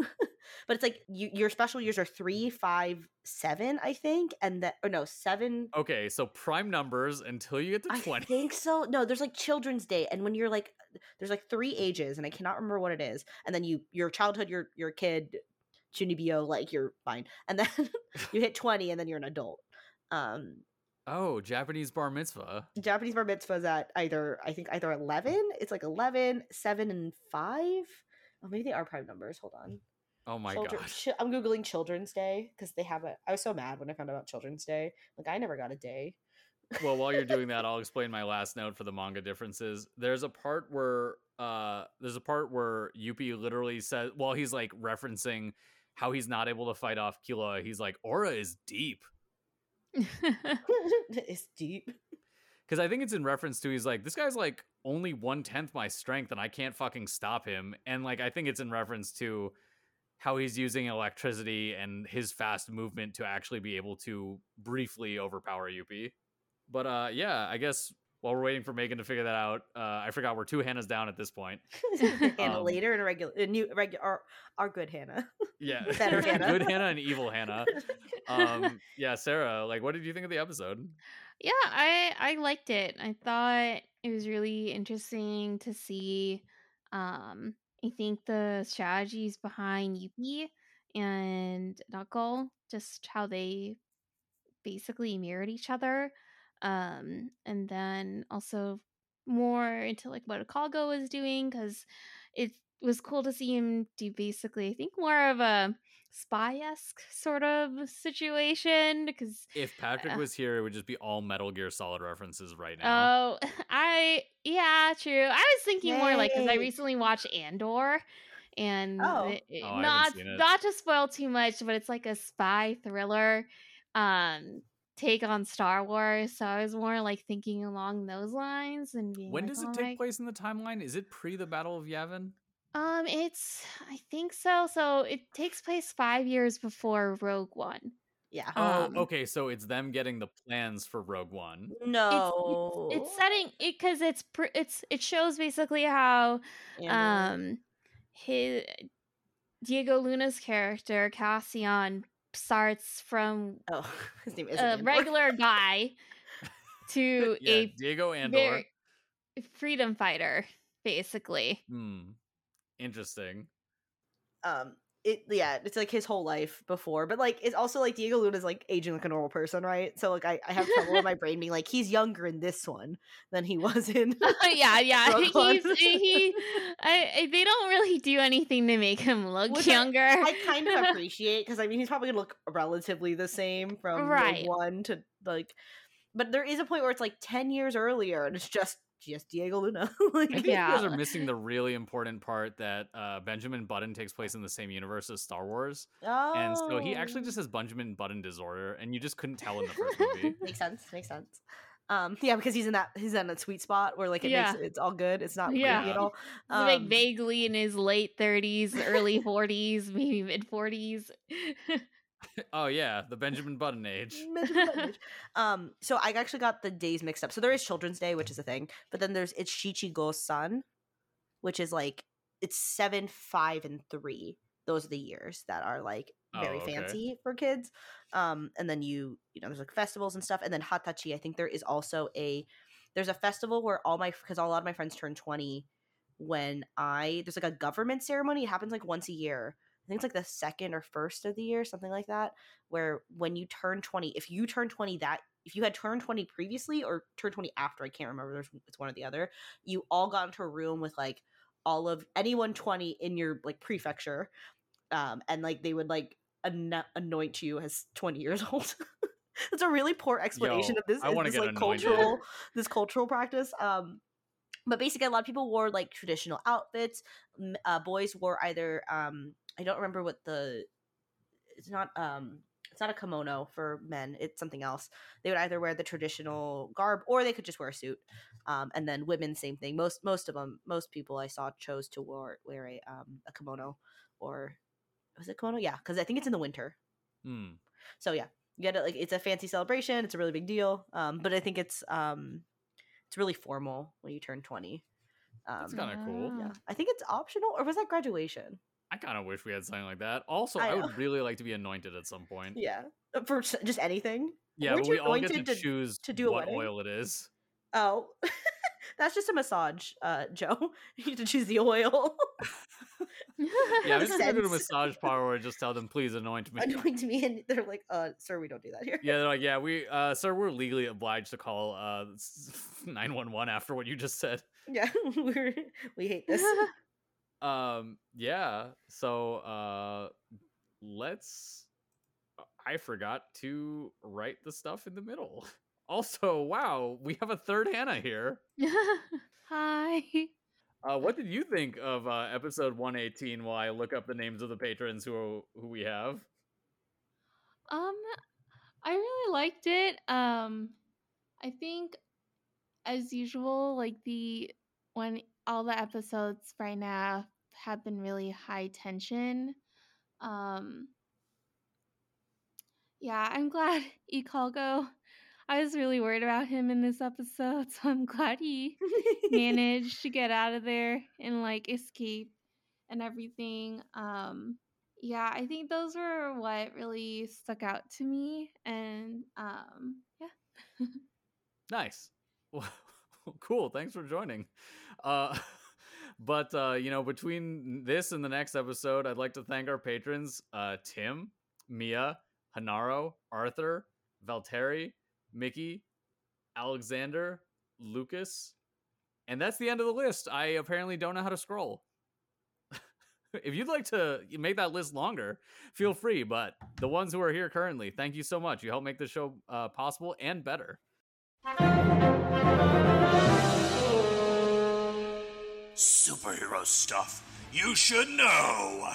but it's like you, your special years are three, five, seven, I think, and that or no seven. Okay, so prime numbers until you get to twenty. I think so. No, there's like Children's Day, and when you're like, there's like three ages, and I cannot remember what it is. And then you, your childhood, your your kid, Chunibyo, like you're fine, and then you hit twenty, and then you're an adult. Um, Oh, Japanese bar mitzvah. Japanese bar mitzvah is at either I think either eleven. It's like 11, 7, and five. Oh, maybe they are prime numbers. Hold on. Oh my Children- god. chi- I'm googling Children's Day because they have a. I was so mad when I found out about Children's Day. Like I never got a day. well, while you're doing that, I'll explain my last note for the manga differences. There's a part where uh there's a part where Youpi literally says while he's like referencing how he's not able to fight off Killua, he's like, Aura is deep. it's deep. Because I think it's in reference to he's like, this guy's like only one tenth my strength and I can't fucking stop him. And like I think it's in reference to how he's using electricity and his fast movement to actually be able to briefly overpower Youpi. But uh yeah, I guess while we're waiting for Megan to figure that out, uh, I forgot we're two Hannahs down at this point. Hannah Um, later and a regular, a new regular, our, our good Hannah. Yeah, Better Hannah. good Hannah and evil Hannah. Um, yeah, Sarah, like, what did you think of the episode? yeah, I I liked it. I thought it was really interesting to see. Um, I think the strategies behind Youpi and Knuckle, just how they basically mirrored each other. Um, and then also more into like what Ikalgo was doing because it was cool to see him do basically, I think, more of a spy esque sort of situation because If Patrick Uh, was here, it would just be all Metal Gear Solid references right now. Oh, I yeah, true. I was thinking more like because I recently watched Andor, and Oh. it- it- Oh, haven't not seen it. not to spoil too much, but it's like a spy thriller, um, take on Star Wars. So I was more like thinking along those lines and being when like, does it "Oh take my- place in the timeline? Is it pre the Battle of Yavin? Um, it's I think so. So it takes place five years before Rogue One. yeah. Um, oh, okay. So it's them getting the plans for Rogue One. no. It's setting it because it's pr- it's it shows basically how Andor. um his Diego Luna's character Cassian starts from oh, his name isn't a Andor. regular guy to yeah, a Diego Andor. freedom fighter basically Hmm. Interesting. um it yeah it's like his whole life before but like it's also like diego luna's like aging like a normal person right? So like i, I have trouble in my brain being like he's younger in this one than he was in yeah yeah he's he I, I- they don't really do anything to make him look Which younger. I kind of appreciate because i mean he's probably gonna look relatively the same from Right. one to like but there is a point where it's like 10 years earlier and it's just just Diego Luna. like, I think Yeah. you guys are missing the really important part that uh, Benjamin Button takes place in the same universe as Star Wars, oh, and so he actually just has Benjamin Button disorder, and you just couldn't tell in the first movie. makes sense. Makes sense. Um, yeah, because he's in that he's in that sweet spot where like it Yeah. makes it's all good. It's not Yeah. creepy at all. He's like Um, vaguely in his late 30s, early 40s, maybe mid 40s. Oh yeah, the Benjamin Button age. Benjamin Button age. um, so I actually got the days mixed up. So there is Children's Day, which is a thing, but then there's it's Shichigosan, which is like it's seven, five, and three. Those are the years that are like very Oh, okay. fancy for kids. Um, and then you you know there's like festivals and stuff, and then Hatachi. I think there is also a there's a festival where all my because a lot of my friends turn twenty when I there's like a government ceremony. It happens like once a year. I think it's like the second or first of the year, something like that. Where when you turn twenty, if you turn twenty that if you had turned twenty previously or turned twenty after, I can't remember. There's it's one or the other. You all got into a room with like all of anyone twenty in your like prefecture, um, and like they would like an- anoint you as twenty years old. It's a really poor explanation Yo, of this. This get like anointed. cultural this cultural practice. Um, but basically, a lot of people wore like traditional outfits. Uh, boys wore either um, I don't remember what the it's not um it's not a kimono for men. It's something else. They would either wear the traditional garb or they could just wear a suit. Um, and then women, same thing. Most most of them, most people I saw chose to wear wear a um a kimono or was it kimono? Yeah, because I think it's in the winter. Hmm. So yeah, you get it. Like it's a fancy celebration. It's a really big deal. Um, but I think it's um, it's really formal when you turn twenty. Um, That's kind of cool. yeah, I think it's optional, or was that graduation? I kind of wish we had something like that. Also, I I, would really like to be anointed at some point. Yeah, Uh, for just anything. Yeah, Weren't but we all get to, to- choose to do what oil it is. Oh, that's just a massage, uh, Joe. You get to choose the oil. Yeah, I'm just gonna go a massage parlor and just tell them, please anoint me. Anoint me, and they're like, "Uh, sir, we don't do that here." Yeah, they're like, yeah, we, uh, sir, we're legally obliged to call uh 911 after what you just said. yeah, we're we hate this. Um, yeah. So, uh, let's. uh, I forgot to write the stuff in the middle. Also, wow, we have a third Hannah here. Hi. Uh, what did you think of uh, episode 118 while I look up the names of the patrons who who we have? Um, I really liked it. Um, I think, as usual, like the when all the episodes right now have been really high tension. Um, yeah, I'm glad Ikalgo. I was really worried about him in this episode, so I'm glad he managed to get out of there and like escape and everything. Um yeah, I think those were what really stuck out to me and um yeah. Nice. Well, cool. Thanks for joining. Uh, but uh, you know, between this and the next episode, I'd like to thank our patrons: uh, Tim, Mia, Hanaro, Arthur, Valteri, Mickey, Alexander, Lucas, and that's the end of the list. I apparently don't know how to scroll. if you'd like to make that list longer, feel free. But the ones who are here currently, thank you so much. You help make the show uh, possible and better. Superhero stuff you should know.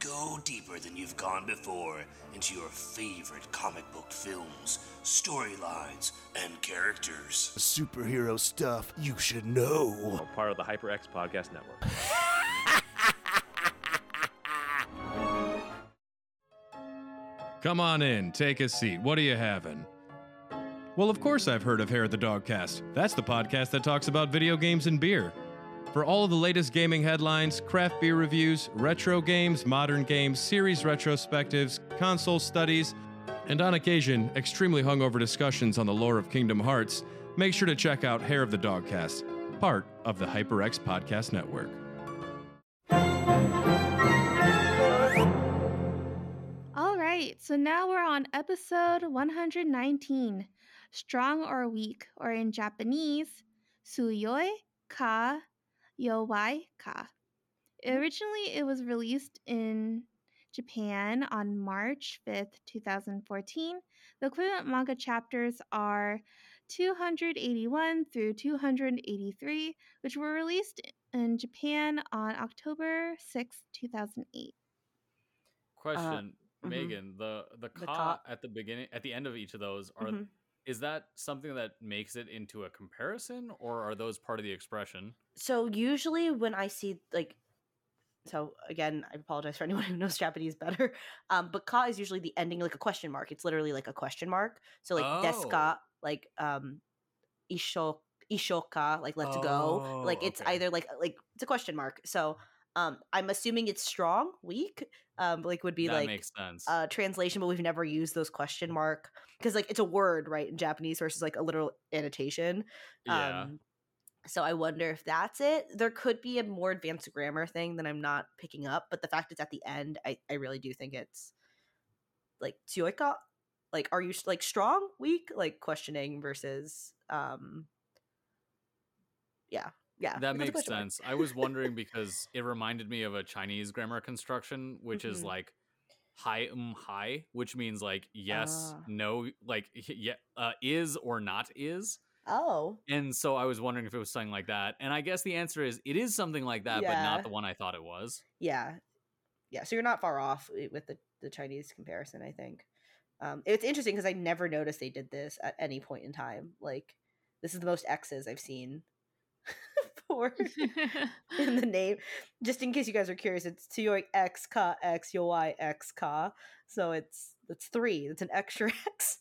Go deeper than you've gone before into your favorite comic book films, storylines, and characters. Superhero stuff you should know. part of the HyperX Podcast Network. Come on in, take a seat. What are you having? Well, of course I've heard of Hair of the Dogcast. That's the podcast that talks about video games and beer. For all of the latest gaming headlines, craft beer reviews, retro games, modern games, series retrospectives, console studies, and on occasion, extremely hungover discussions on the lore of Kingdom Hearts, make sure to check out Hair of the Dogcast, part of the HyperX Podcast Network. All right, so now we're on episode 119 Strong or Weak, or in Japanese, Tsuyoi ka Yowai ka. Originally, it was released in Japan on March 5th, 2014. The equivalent manga chapters are 281 through 283, which were released in Japan on October 6, 2008. Question, mhm. Megan, the the The ka ka- at the beginning at the end of each of those are Mhm. Is that something that makes it into a comparison or are those part of the expression? So usually when I see like so again, I apologize for anyone who knows Japanese better. Um, but ka is usually the ending like a question mark. It's literally like a question mark. So like desu ka, like um isho ishoka, like let's go. Like Oh, it's okay. either like like it's a question mark. So um I'm assuming it's strong, weak. Um like would be that like makes sense. uh translation, but we've never used those question mark because like it's a word, right, in Japanese versus like a literal annotation. yeah. Um, so I wonder if that's it. There could be a more advanced grammar thing that I'm not picking up, but the fact it's at the end, I, I really do think it's like tsuyoika. Like, are you like strong, weak, like questioning versus um, yeah, yeah. That makes sense. I was wondering because it reminded me of a Chinese grammar construction, which is Mhm. like hi um hi, which means like yes, Ah. no, like yeah, uh, is or not is. Oh, And so I was wondering if it was something like that. And I guess the answer is it is something like that, but not the one I thought it was. yeah, yeah. So you're not far off with the the Chinese comparison. I think. Um, it's interesting because I never noticed they did this at any point in time. Like, this is the most X's I've seen for in the name. Just in case you guys are curious, it's Tsuyoy X Ka X Yoi X Ka. So it's it's three. It's an extra X.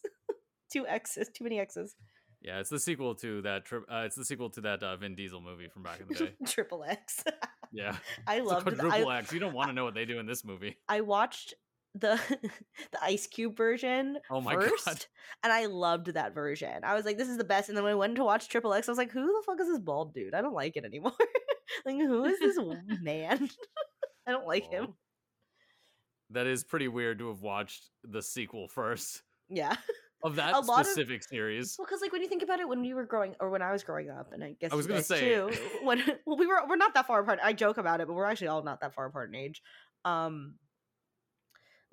Two X's, too many X's. Yeah, it's the sequel to that. Tri- uh, it's the sequel to that uh, Vin Diesel movie from back in the day. Triple X. Yeah, I it's a loved the, quadruple I, X. You don't want to know what they do in this movie. I watched the the Ice Cube version Oh my first, God. and I loved that version. I was like, "This is the best." And then when I went to watch Triple X, I was like, "Who the fuck is this bald dude? I don't like it anymore. like, who is this man? I don't like him." Oh. That is pretty weird to have watched the sequel first Yeah. of that lot of- specific series. Well, because like when you think about it, when we were growing, or when I was growing up, and I guess I was gonna say- too, when well, we were we're not that far apart. I joke about it, but we're actually all not that far apart in age. Um,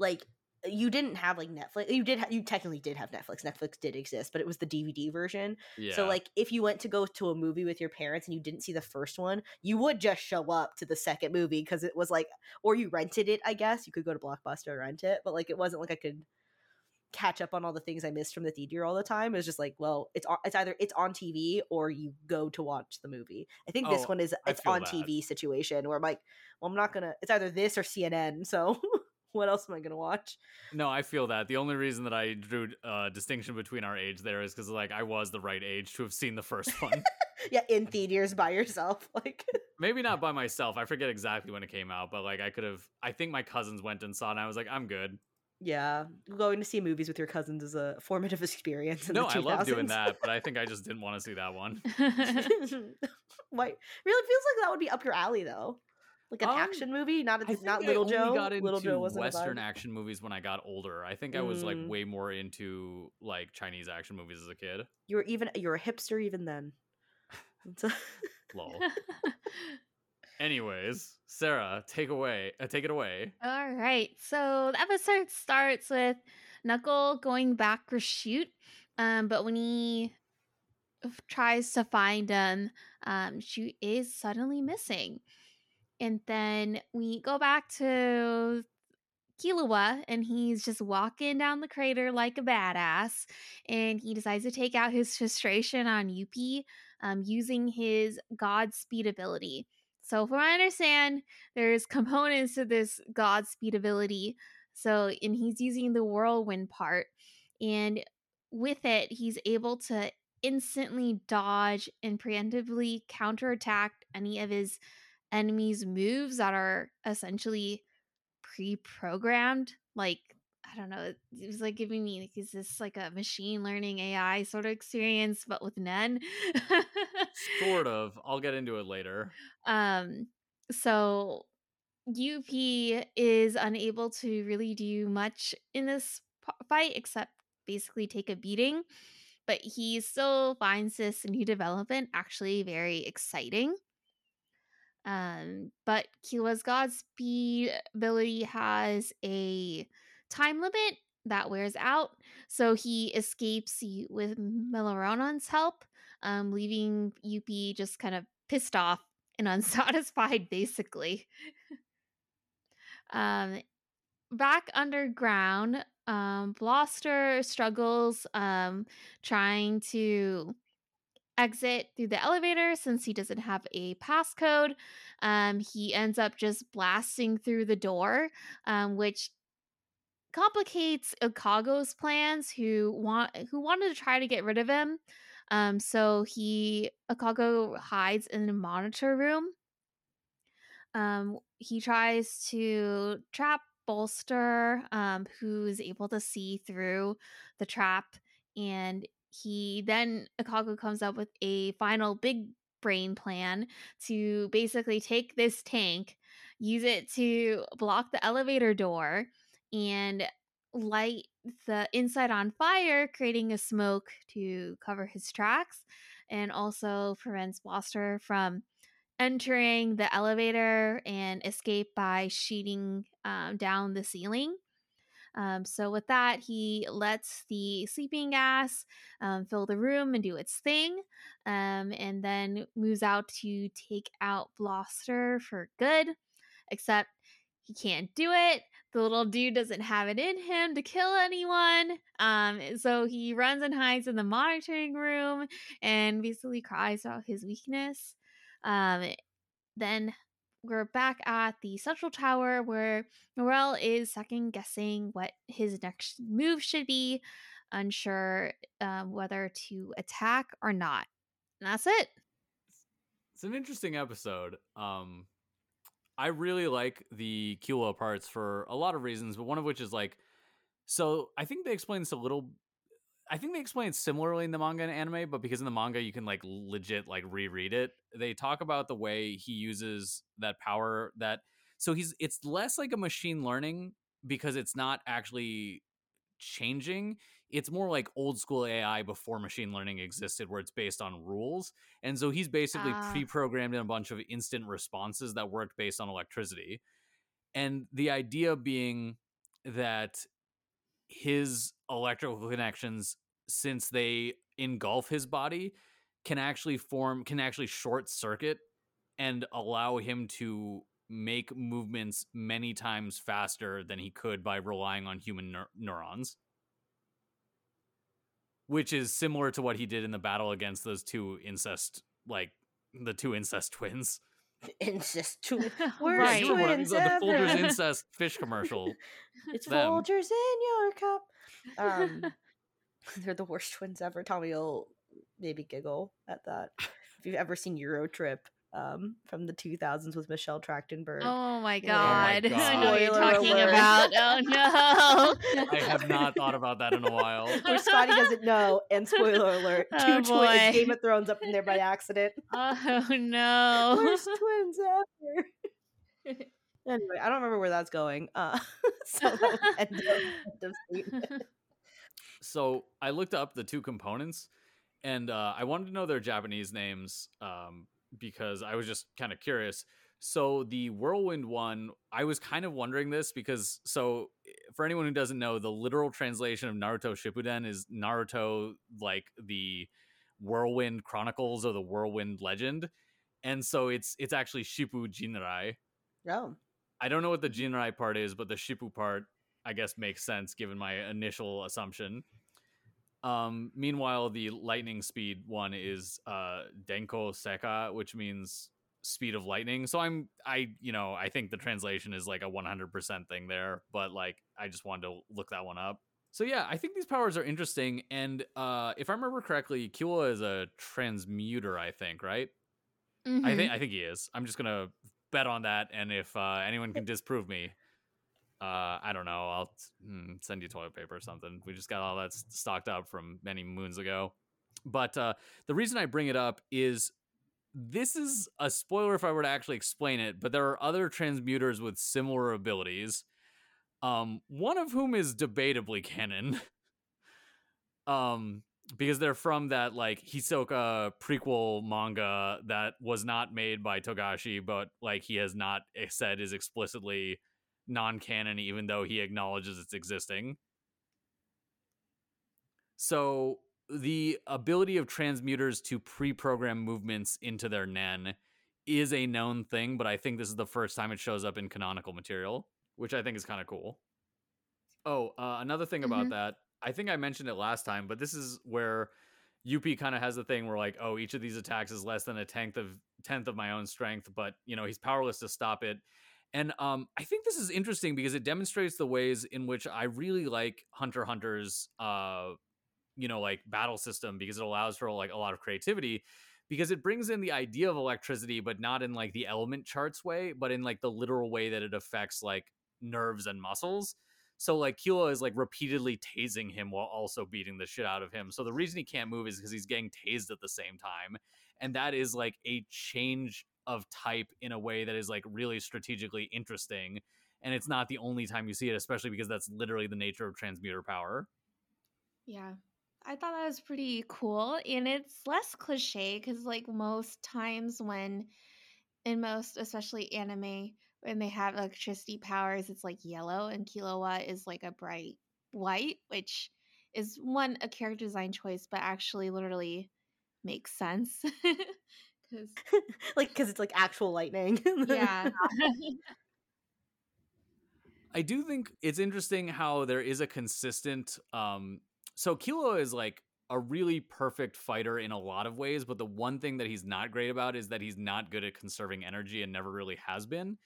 like uh, you didn't have like Netflix. You did. Ha- you technically did have Netflix. Netflix did exist, but it was the DVD version. Yeah. So like if you went to go to a movie with your parents and you didn't see the first one, you would just show up to the second movie because it was like, or you rented it. I guess you could go to Blockbuster and rent it, but like it wasn't like I could catch up on all the things I missed from the theater all the time. It was just like, well, it's on, it's either it's on TV or you go to watch the movie. I think this oh, one is it's on that. TV situation where I'm like, well, I'm not gonna. It's either this or CNN. So what else am I gonna watch? No, I feel that. The only reason that I drew uh, distinction between our age there is because like I was the right age to have seen the first one. Yeah, in theaters by yourself, like. Maybe not by myself. I forget exactly when it came out, but like I could have. I think my cousins went and saw, it and I was like, I'm good. Yeah, going to see movies with your cousins is a formative experience. In no, I love doing that, but I think I just didn't want to see that one. Why? Really feels like that would be up your alley though, like an Um, action movie. Not I a, think not I Little only Joe. got into Little Joe wasn't a Western vibe. action movies when I got older. I think I was like Mm. way more into like Chinese action movies as a kid. You were even you were a hipster even then. It's Lol. Anyways, Sarah, take away. Uh, take it away. All right. So the episode starts with Knuckle going back for shoot. Um, but when he f- tries to find him, um, shoot is suddenly missing. And then we go back to Killua and he's just walking down the crater like a badass. And he decides to take out his frustration on Youpi um, using his Godspeed ability. So, from what I understand, there's components to this Godspeed ability. So, and he's using the whirlwind part. And with it, he's able to instantly dodge and preemptively counterattack any of his enemies' moves that are essentially pre-programmed. Like, I don't know, it was like giving me like, is this like a machine learning AI sort of experience, but with none? Sort of. I'll get into it later. Um, so Youpi is unable to really do much in this p- fight except basically take a beating, but he still finds this new development actually very exciting. Um, but Killua's Godspeed ability has a time limit that wears out. So he escapes with Meleoron's help, um, leaving Youpi just kind of pissed off and unsatisfied, basically. um, back underground, um, Bloster struggles um, trying to exit through the elevator since he doesn't have a passcode. Um, he ends up just blasting through the door, um, which complicates Ikalgo's plans. Who want who wanted to try to get rid of him. Um, so he Ikalgo hides in a monitor room. Um, he tries to trap Bloster, um, who's able to see through the trap, and he then Ikalgo comes up with a final big brain plan to basically take this tank, use it to block the elevator door, and light the inside on fire, creating a smoke to cover his tracks, and also prevents Bloster from entering the elevator and escape by sheeting um, down the ceiling. Um, so, with that, he lets the sleeping gas um, fill the room and do its thing, um, and then moves out to take out Bloster for good. Except he can't do it. The little dude doesn't have it in him to kill anyone. Um, so he runs and hides in the monitoring room and basically cries out his weakness. Um, then we're back at the central tower where Morel is second guessing what his next move should be, unsure um, whether to attack or not. And that's it. It's an interesting episode. Um, I really like the Killua parts for a lot of reasons, but one of which is like, so I think they explain this a little. I think they explain it similarly in the manga and anime, but because in the manga you can like legit like reread it, they talk about the way he uses that power. That so he's it's less like a machine learning because it's not actually changing. It's more like old school AI before machine learning existed, where it's based on rules. And so he's basically Ah. pre programmed in a bunch of instant responses that worked based on electricity. And the idea being that his electrical connections, since they engulf his body, can actually form, can actually short circuit and allow him to make movements many times faster than he could by relying on human neur- neurons. Which is similar to what he did in the battle against those two incest, like the two incest twins. Incest twin. Yeah, Right. you remember twins the, the Folgers incest fish commercial. It's them. Folgers in your cup. Um, they're the worst twins ever. Tommy will maybe giggle at that. If you've ever seen Euro Trip um, from the 2000s with Michelle Trachtenberg. Oh my god. Oh my I know what you're talking Spoiler about. Oh no. I have not thought about that in a while. Where Scotty doesn't know, and spoiler alert, two Oh, twins. Game of Thrones up in there by accident. Oh no. Worst twins ever. anyway, I don't remember where that's going. Uh, so that end of, end of statement. So I looked up the two components, and uh, I wanted to know their Japanese names um, because I was just kind of curious. So the whirlwind one, I was kind of wondering this because so for anyone who doesn't know, the literal translation of Naruto Shippuden is Naruto like the whirlwind chronicles or the whirlwind legend, and so it's it's actually Shippu Jinrai. Oh, I don't know what the Jinrai part is, but the Shippu part, I guess, makes sense given my initial assumption. Um, meanwhile, the lightning speed one is uh, Denko Seka, which means speed of lightning. So I'm, I, you know, I think the translation is like a 100% thing there, but like, I just wanted to look that one up. So yeah, I think these powers are interesting. And uh, if I remember correctly, Killua is a transmuter, I think, right? I Mhm. think I think he is. I'm just gonna bet on that, and if uh, anyone can disprove me, uh, I don't know. I'll hmm, send you toilet paper or something. We just got all that stocked up from many moons ago. But uh, the reason I bring it up is this is a spoiler if I were to actually explain it. But there are other transmuters with similar abilities. Um, one of whom is debatably canon. um, because they're from that like Hisoka prequel manga that was not made by Togashi, but like he has not said is explicitly non-canon, even though he acknowledges it's existing. So the ability of transmuters to pre-program movements into their nen is a known thing, but I think this is the first time it shows up in canonical material, which I think is kind of cool. Oh, uh, another thing about Mhm. that, I think I mentioned it last time, but this is where Youpi kind of has the thing where like, oh, each of these attacks is less than a tenth of tenth of my own strength, but you know he's powerless to stop it. And um, I think this is interesting because it demonstrates the ways in which I really like Hunter Hunter's, uh, you know, like battle system because it allows for like a lot of creativity because it brings in the idea of electricity, but not in like the element charts way, but in like the literal way that it affects like nerves and muscles. So like Killua is like repeatedly tasing him while also beating the shit out of him. So the reason he can't move is because he's getting tased at the same time. And that is like a change of type in a way that is like really strategically interesting. And it's not the only time you see it, especially because that's literally the nature of transmuter power. Yeah. I thought that was pretty cool. And it's less cliche because, like, most times when, in most, especially anime, when they have electricity powers, it's like yellow, and Killua is like a bright white, which is one, a character design choice, but actually literally makes sense. Because, like because it's like actual lightning. yeah. I do think it's interesting how there is a consistent um so Killua is like a really perfect fighter in a lot of ways, but the one thing that he's not great about is that he's not good at conserving energy and never really has been.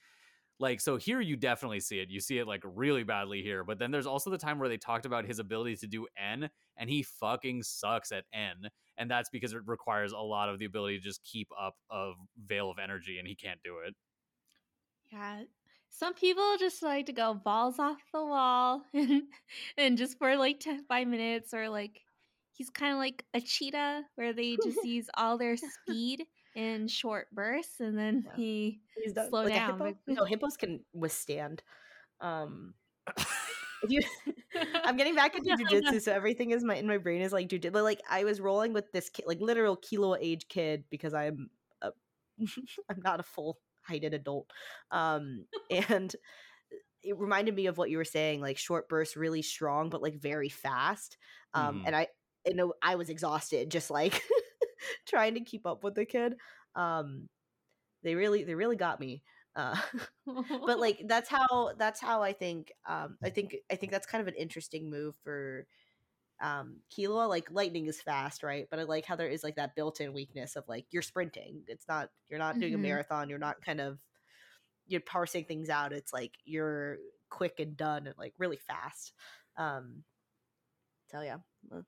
Like so here you definitely see it. You see it like really badly here, but then there's also the time where they talked about his ability to do N and he fucking sucks at N and that's because it requires a lot of the ability to just keep up a veil of energy and he can't do it. Yeah. Some people just like to go balls off the wall and, and just for like 10, five minutes, or like he's kind of like a cheetah where they just use all their speed in short bursts and then Yeah. he He's done- slow like down. hippo? No, hippos can withstand. Um, you, I'm getting back into jujitsu, so everything is my in my brain is like jujitsu. But like I was rolling with this kid, like literal Killua age kid because I'm a, I'm not a full heighted adult. Um, and it reminded me of what you were saying, like short bursts, really strong, but like very fast. Um, Mhm. and I, you know I was exhausted just like trying to keep up with the kid. Um, they really, they really got me. Uh, but like that's how that's how I think um I think I think that's kind of an interesting move for um Killua, like lightning is fast right but I like how there is like that built-in weakness of like you're sprinting it's not you're not doing Mhm. a marathon you're not kind of you're parsing things out it's like you're quick and done and like really fast um so yeah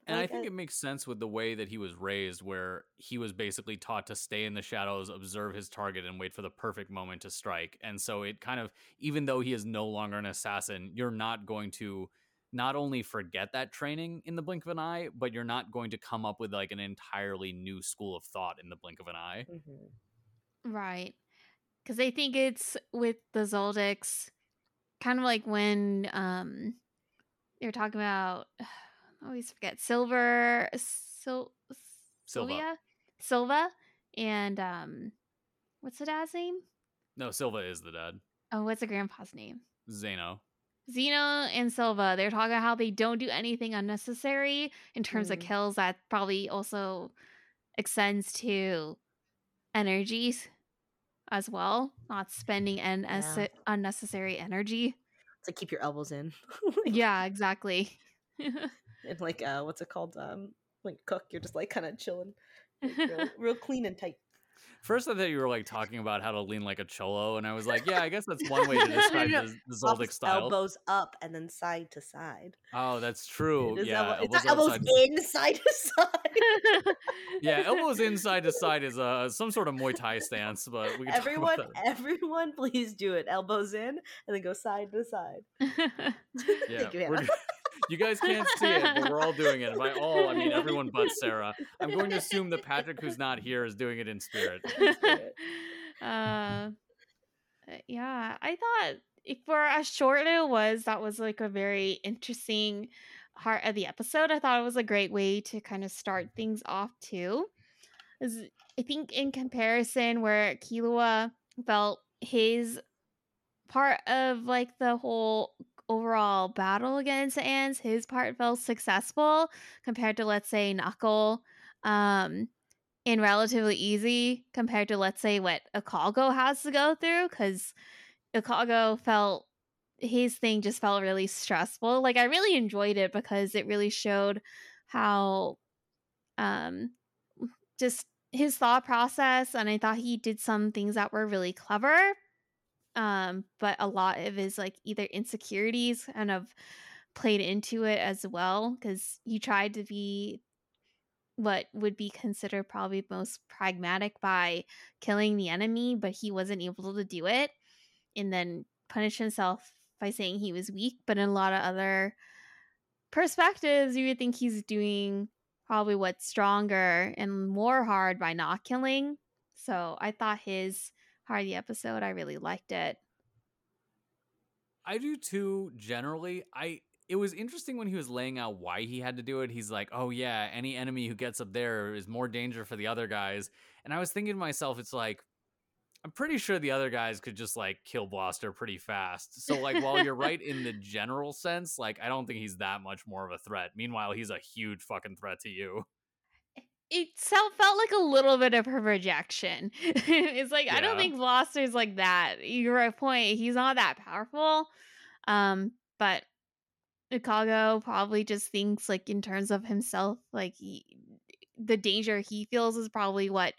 And I think that- it makes sense with the way that he was raised, where he was basically taught to stay in the shadows, observe his target, and wait for the perfect moment to strike. And so it kind of, even though he is no longer an assassin, you're not going to not only forget that training in the blink of an eye, but you're not going to come up with like an entirely new school of thought in the blink of an eye. Mhm. Right. Because I think it's with the Zoldycks, kind of like when um you're talking about, I always forget, Silver, Sil- Silva. Sylvia? Silva, and um, what's the dad's name? No, Silva is the dad. Oh, what's the grandpa's name? Zeno. Zeno and Silva, they're talking about how they don't do anything unnecessary in terms of Mm. kills. That probably also extends to energies as well, not spending an Yeah. unnecessary energy. To keep your elbows in yeah, exactly. and like uh what's it called um like cook you're just like kind of chilling like, real, real clean and tight First, I thought you were like talking about how to lean like a cholo, and I was like, yeah, I guess that's one way to describe No. the, the Off Zoldyck style. elbows up and then side to side Oh, that's true. It is Yeah, elbow- it's not elbows elbows outside- in side to side Yeah, elbows inside to side is uh, some sort of Muay Thai stance, but we can talk everyone about everyone please do it elbows in and then go side to side Yeah, Thank you, we're- Hannah. You guys can't see it, but we're all doing it. And by all, I mean everyone but Sarah. I'm going to assume that Patrick, who's not here, is doing it in spirit. uh, yeah, I thought for as short it was, that was like a very interesting part of the episode. I thought it was a great way to kind of start things off too. I think in comparison, where Killua felt his part of like the whole overall battle against the ants, his part felt successful compared to let's say Knuckle. Um, and relatively easy compared to let's say what Ikalgo has to go through because Ikalgo felt his thing just felt really stressful. Like I really enjoyed it because it really showed how um just his thought process and I thought he did some things that were really clever. Um but a lot of his like either insecurities kind of played into it as well cuz he tried to be what would be considered probably most pragmatic by killing the enemy but he wasn't able to do it and then punish himself by saying he was weak, but in a lot of other perspectives, you would think he's doing probably what's stronger and more hard by not killing. So I thought his Hardy episode, I really liked it. I do too, generally. I it was interesting when he was laying out why he had to do it. He's like, "Oh yeah, any enemy who gets up there is more danger for the other guys." And I was thinking to myself, it's like, I'm pretty sure the other guys could just like kill Bloster pretty fast. So like while you're right in the general sense, like I don't think he's that much more of a threat. Meanwhile, he's a huge fucking threat to you. It felt felt like a little bit of her rejection. it's like I don't Yeah. think Bloster's like that. You're a point. He's not that powerful. Um, but Ikalgo probably just thinks like in terms of himself, like he, the danger he feels is probably what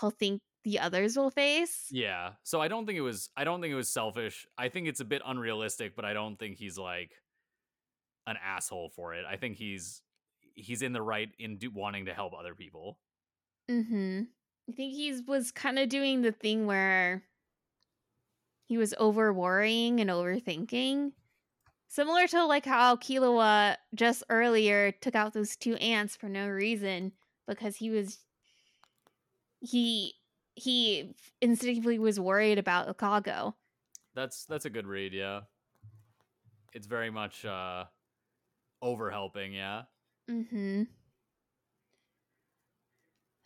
he'll think the others will face. Yeah. So I don't think it was I don't think it was selfish. I think it's a bit unrealistic, but I don't think he's like an asshole for it. I think he's he's in the right in do, wanting to help other people. Mm-hmm. I think he was kind of doing the thing where he was over worrying and overthinking. Similar to like how Killua just earlier took out those two ants for no reason because he was he he instinctively was worried about Ikalgo. That's that's a good read, yeah. It's very much uh over helping, yeah. Mm-hmm.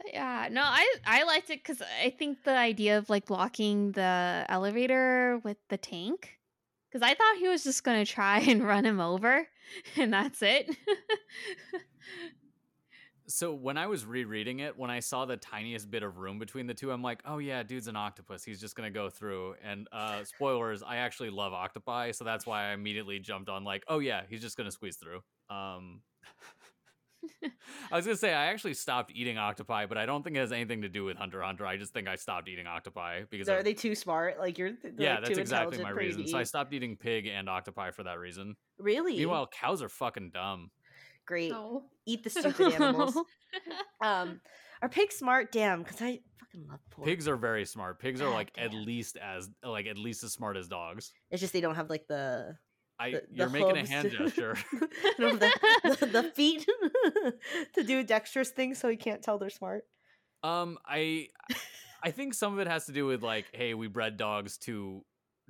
Yeah, no, I I liked it because I think the idea of like blocking the elevator with the tank, because I thought he was just gonna try and run him over, and that's it. So when I was rereading it, when I saw the tiniest bit of room between the two, I'm like, oh yeah, dude's an octopus. He's just gonna go through. And uh spoilers, I actually love octopi, so that's why I immediately jumped on like, oh yeah, he's just gonna squeeze through. Um I was gonna say I actually stopped eating octopi, but I don't think it has anything to do with Hunter Hunter. I just think I stopped eating octopi because So of- are they too smart? Like you're yeah, like, that's too exactly my for you to reason. So I stopped eating pig and octopi for that reason. Really? Meanwhile, cows are fucking dumb. great. Oh. Eat the stupid animals. Um, are pigs smart? Damn, because I fucking love pork. Pigs are very smart. Pigs are God like at least as like at least as smart as dogs. It's just they don't have like the. I the, the you're making a hand to- gesture. They the, the, the feet to do dexterous things, so you can't tell they're smart. Um, I I think some of it has to do with like, hey, we bred dogs to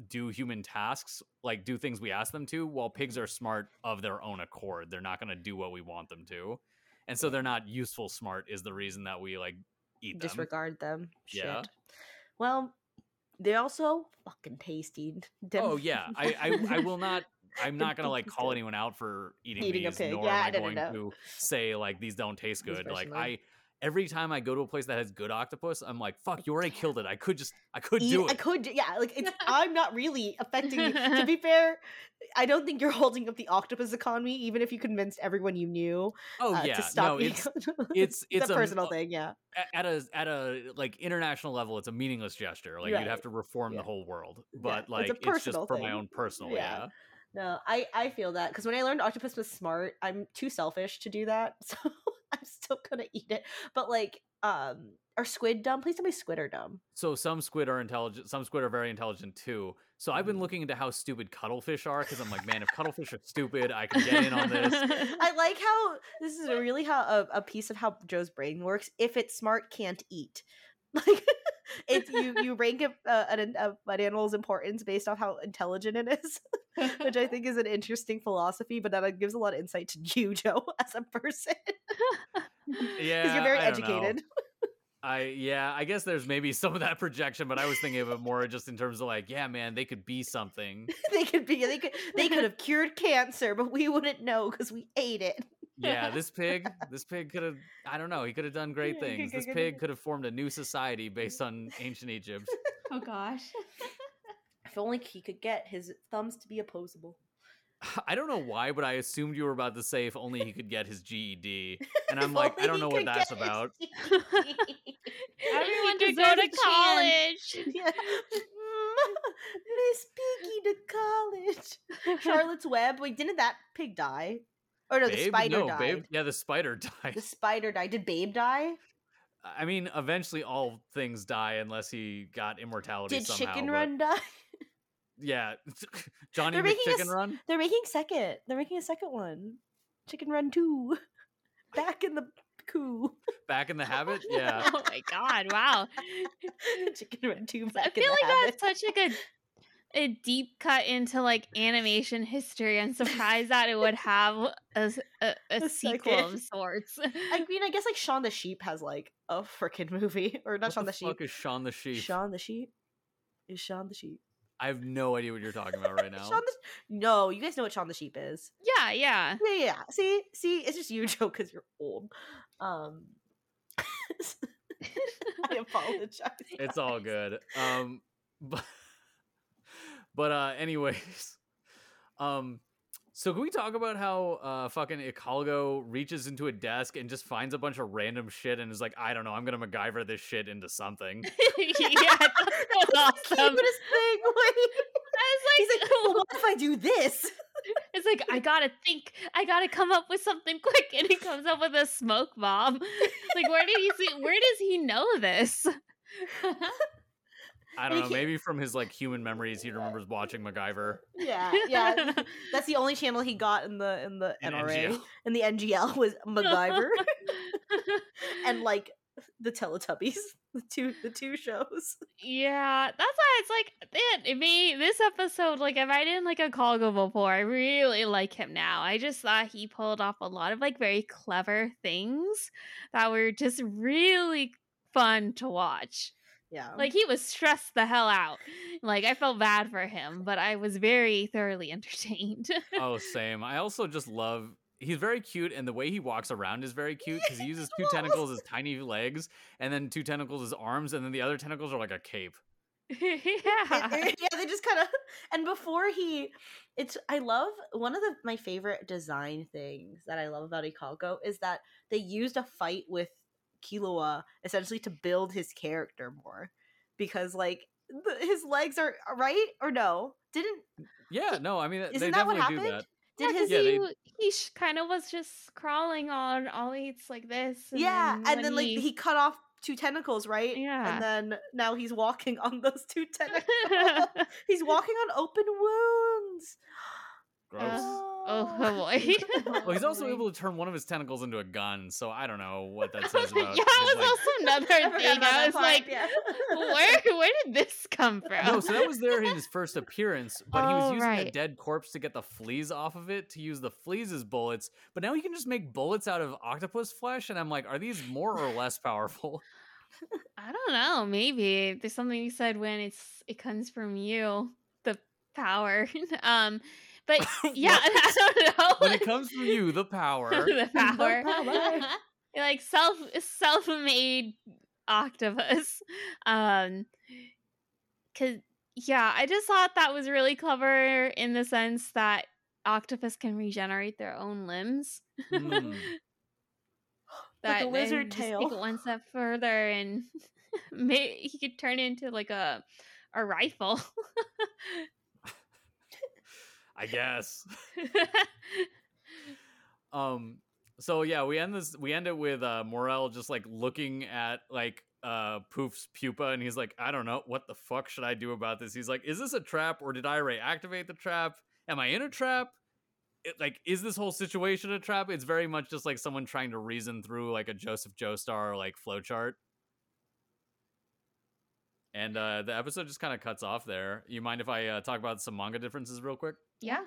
do human tasks, like do things we ask them to, while pigs are smart of their own accord. They're not gonna do what we want them to. And so they're not useful smart is the reason that we like eat them. Disregard them. Yeah. Shit. Well, they're also fucking tasty. Dem- Oh yeah. I, I I will not I'm not gonna like call anyone out for eating, Eating a these, pig. nor Yeah, am I going no. to say like these don't taste good. Like. I every time I go to a place that has good octopus, I'm like, fuck, you already killed it. I could just I could Eat- do it. I could, yeah. Like it's, I'm not really affecting you. To be fair, I don't think you're holding up the octopus economy, even if you convinced everyone you knew oh uh, yeah. to stop no, eating. it's it's it's a a personal uh, thing. Yeah, at a at a like international level it's a meaningless gesture like Right. you'd have to reform Yeah. the whole world but it's like a it's, personal just for my own personal Yeah. yeah, no, I I feel that because when I learned octopus was smart, I'm too selfish to do that, so I'm still gonna eat it. But like, um, are squid dumb? Please tell me squid are dumb. so some squid are intelligent some squid are very intelligent too so i've been Mm. looking into how stupid cuttlefish are because i'm like man if cuttlefish are stupid i can get in on this I like how this is really how a, a piece of how Joe's brain works. If it's smart, can't eat. Like it's you you rank a, uh, an, a, an animal's importance based off how intelligent it is, which I think is an interesting philosophy. But that gives a lot of insight to you, Joe, as a person, yeah, because you're very I educated. I yeah, I guess there's maybe some of that projection, but I was thinking of it more just in terms of like, yeah, man, they could be something. they could be they could they could have cured cancer, but we wouldn't know because we ate it. Yeah, this pig, this pig could have I don't know, he could have done great Yeah, things. could- This could- pig could have formed a new society based on ancient Egypt. oh gosh. If only he could get his thumbs to be opposable. I don't know why, but I assumed you were about to say if only he could get his GED. And I'm like, I don't know what that's about. Everyone He to go to college. Yeah. Miss Piggy to college. Charlotte's Web. Wait, didn't that pig die? Or no, the spider no, died. Babe. Yeah, the spider died. The spider died. Did Babe die? I mean, eventually all things die unless he got immortality Did somehow. Chicken but- Run die? Yeah, Johnny They're making a Run. They're making second. They're making a second one. Chicken Run Two. Back in the coup. Back in the habit. Yeah. oh my god! Wow. Chicken Run Two. I Back in feel the like habit. that's such like a a deep cut into like animation history. I'm surprised that it would have a a sequel second. of sorts. I mean, I guess like Shaun the Sheep has like a freaking movie, or not What Shaun the the, Sheep. fuck is Shaun the Sheep? Shaun the Sheep is Shaun the Sheep. I have no idea what you're talking about right now. Shaun the no, you guys know what Shaun the Sheep is. yeah, yeah. Yeah, yeah. yeah. See, see, it's just you, Joe, because you're old. Um, I apologize. it's all good. Um, but but uh, anyways, um, so can we talk about how uh fucking Ikalgo reaches into a desk and just finds a bunch of random shit and is like, I don't know, I'm gonna MacGyver this shit into something. yeah, that was The awesome. cutest thing. Wait. I was He's like, like, well, what if I do this? it's like I gotta think, I gotta come up with something quick, and he comes up with a smoke bomb. Like, where did he see? Where does he know this? I don't know, maybe from his like human memories, he remembers watching MacGyver. Yeah, yeah. That's the only channel he got in the in the in NRA NGL. in the NGL was MacGyver and like the Teletubbies, the two the two shows. Yeah, that's why it's like man, it me this episode, like if I didn't like Ikalgo before, I really like him now. I just thought he pulled off a lot of like very clever things that were just really fun to watch. Yeah, Like he was stressed the hell out. Like I felt bad for him, but I was very thoroughly entertained. oh, same. I also just love. He's very cute, and the way he walks around is very cute because he uses two tentacles as tiny legs, and then two tentacles as arms, and then the other tentacles are like a cape. yeah. yeah, they just kind of and before he it's I love one of the my favorite design things that I love about Ikalgo is that they used a fight with Killua essentially to build his character more because like the, his legs are uh, right or no didn't Yeah, no, I mean isn't they that what happened? that. Did yeah, his Yeah, he, they- he sh- kind of was just crawling on all eights like this. And yeah, then and when then like he cut off two tentacles, right? Yeah. and then now he's walking on those two tentacles. he's walking on open wounds. Gross. oh boy. well, he's also able to turn one of his tentacles into a gun, so I don't know what that says about. Yeah, that his, was like- also another I thing. about I that was part, like, yeah. where where did this come from? No, so that was there in his first appearance, but he was Oh, using a dead corpse to get the fleas off of it to use the fleas as bullets. But now he can just make bullets out of octopus flesh, and I'm like, are these more or less powerful? I don't know. Maybe there's something you said when it's it comes from you, the power. um, but yeah, I don't know. when it comes from you, the power. the power, power. like self self-made octopus. Um, cause yeah, I just thought that was really clever in the sense that octopus can regenerate their own limbs. Hmm. Like a then lizard just tail. Take it one step further, and may he could turn into like a a rifle. I guess. Um. So yeah, we end this. We end it with uh Morel just like looking at like uh Poof's pupa, and he's like, I don't know, what the fuck should I do about this? He's like, Is this a trap, or did I reactivate the trap? Am I in a trap? It, like, is this whole situation a trap? It's very much just like someone trying to reason through like a Joseph Joestar like flowchart. And uh, the episode just kind of cuts off there. You mind if I uh, talk about some manga differences real quick? Yeah.